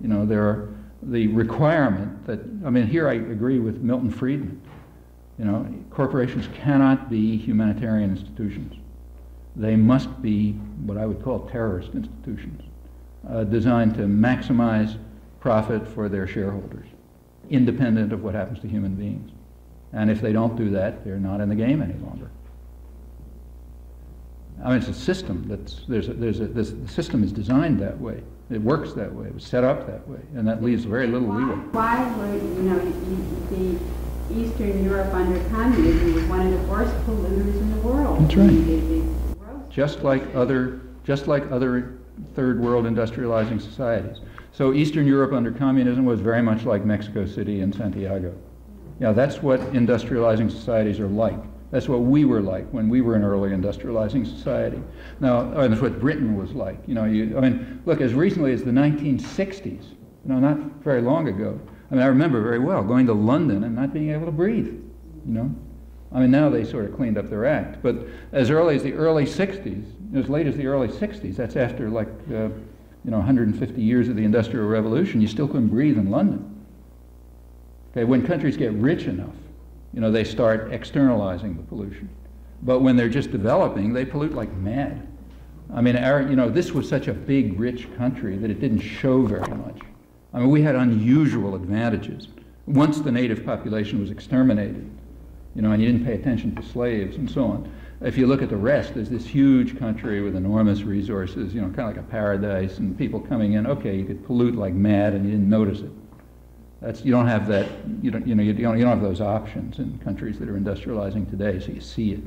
You know, there are the requirement that, I mean, here I agree with Milton Friedman. You know, corporations cannot be humanitarian institutions. They must be what I would call terrorist institutions, uh, designed to maximize profit for their shareholders, independent of what happens to human beings. And if they don't do that, they're not in the game any longer. I mean, it's a system that's, there's a, there's a, this, the system is designed that way. It works that way. It was set up that way. And that leaves very little leeway. Why would, you know, the Eastern Europe under communism was one of the worst polluters in the world. That's right. Just like other, just like other third world industrializing societies. So Eastern Europe under communism was very much like Mexico City and Santiago. Yeah, that's what industrializing societies are like. That's what we were like when we were an early industrializing society. Now, and that's what Britain was like. You know, you, I mean, look, as recently as the 1960s, you know, not very long ago, I mean, I remember very well going to London and not being able to breathe, you know. I mean, now they sort of cleaned up their act. But as early as the early 60s, as late as the early 60s, that's after like, uh, you know, 150 years of the Industrial Revolution, you still couldn't breathe in London. Okay, when countries get rich enough, you know, they start externalizing the pollution. But when they're just developing, they pollute like mad. I mean, our, you know, this was such a big, rich country that it didn't show very much. I mean, we had unusual advantages. Once the native population was exterminated, you know, and you didn't pay attention to slaves and so on. If you look at the rest, there's this huge country with enormous resources, you know, kind of like a paradise, and people coming in. Okay, you could pollute like mad, and you didn't notice it. That's you don't have that. You don't, you know, you don't, you don't have those options in countries that are industrializing today, so you see it.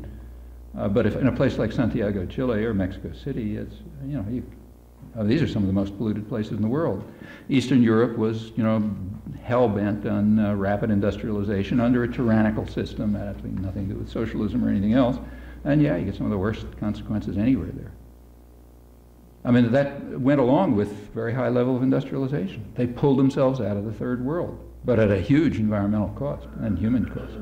Uh, but if in a place like Santiago, Chile, or Mexico City, it's you know, you, uh, these are some of the most polluted places in the world. Eastern Europe was, you know, hell-bent on uh, rapid industrialization under a tyrannical system, that had nothing to do with socialism or anything else. And yeah, you get some of the worst consequences anywhere there. I mean, that went along with very high level of industrialization. They pulled themselves out of the third world, but at a huge environmental cost and human cost.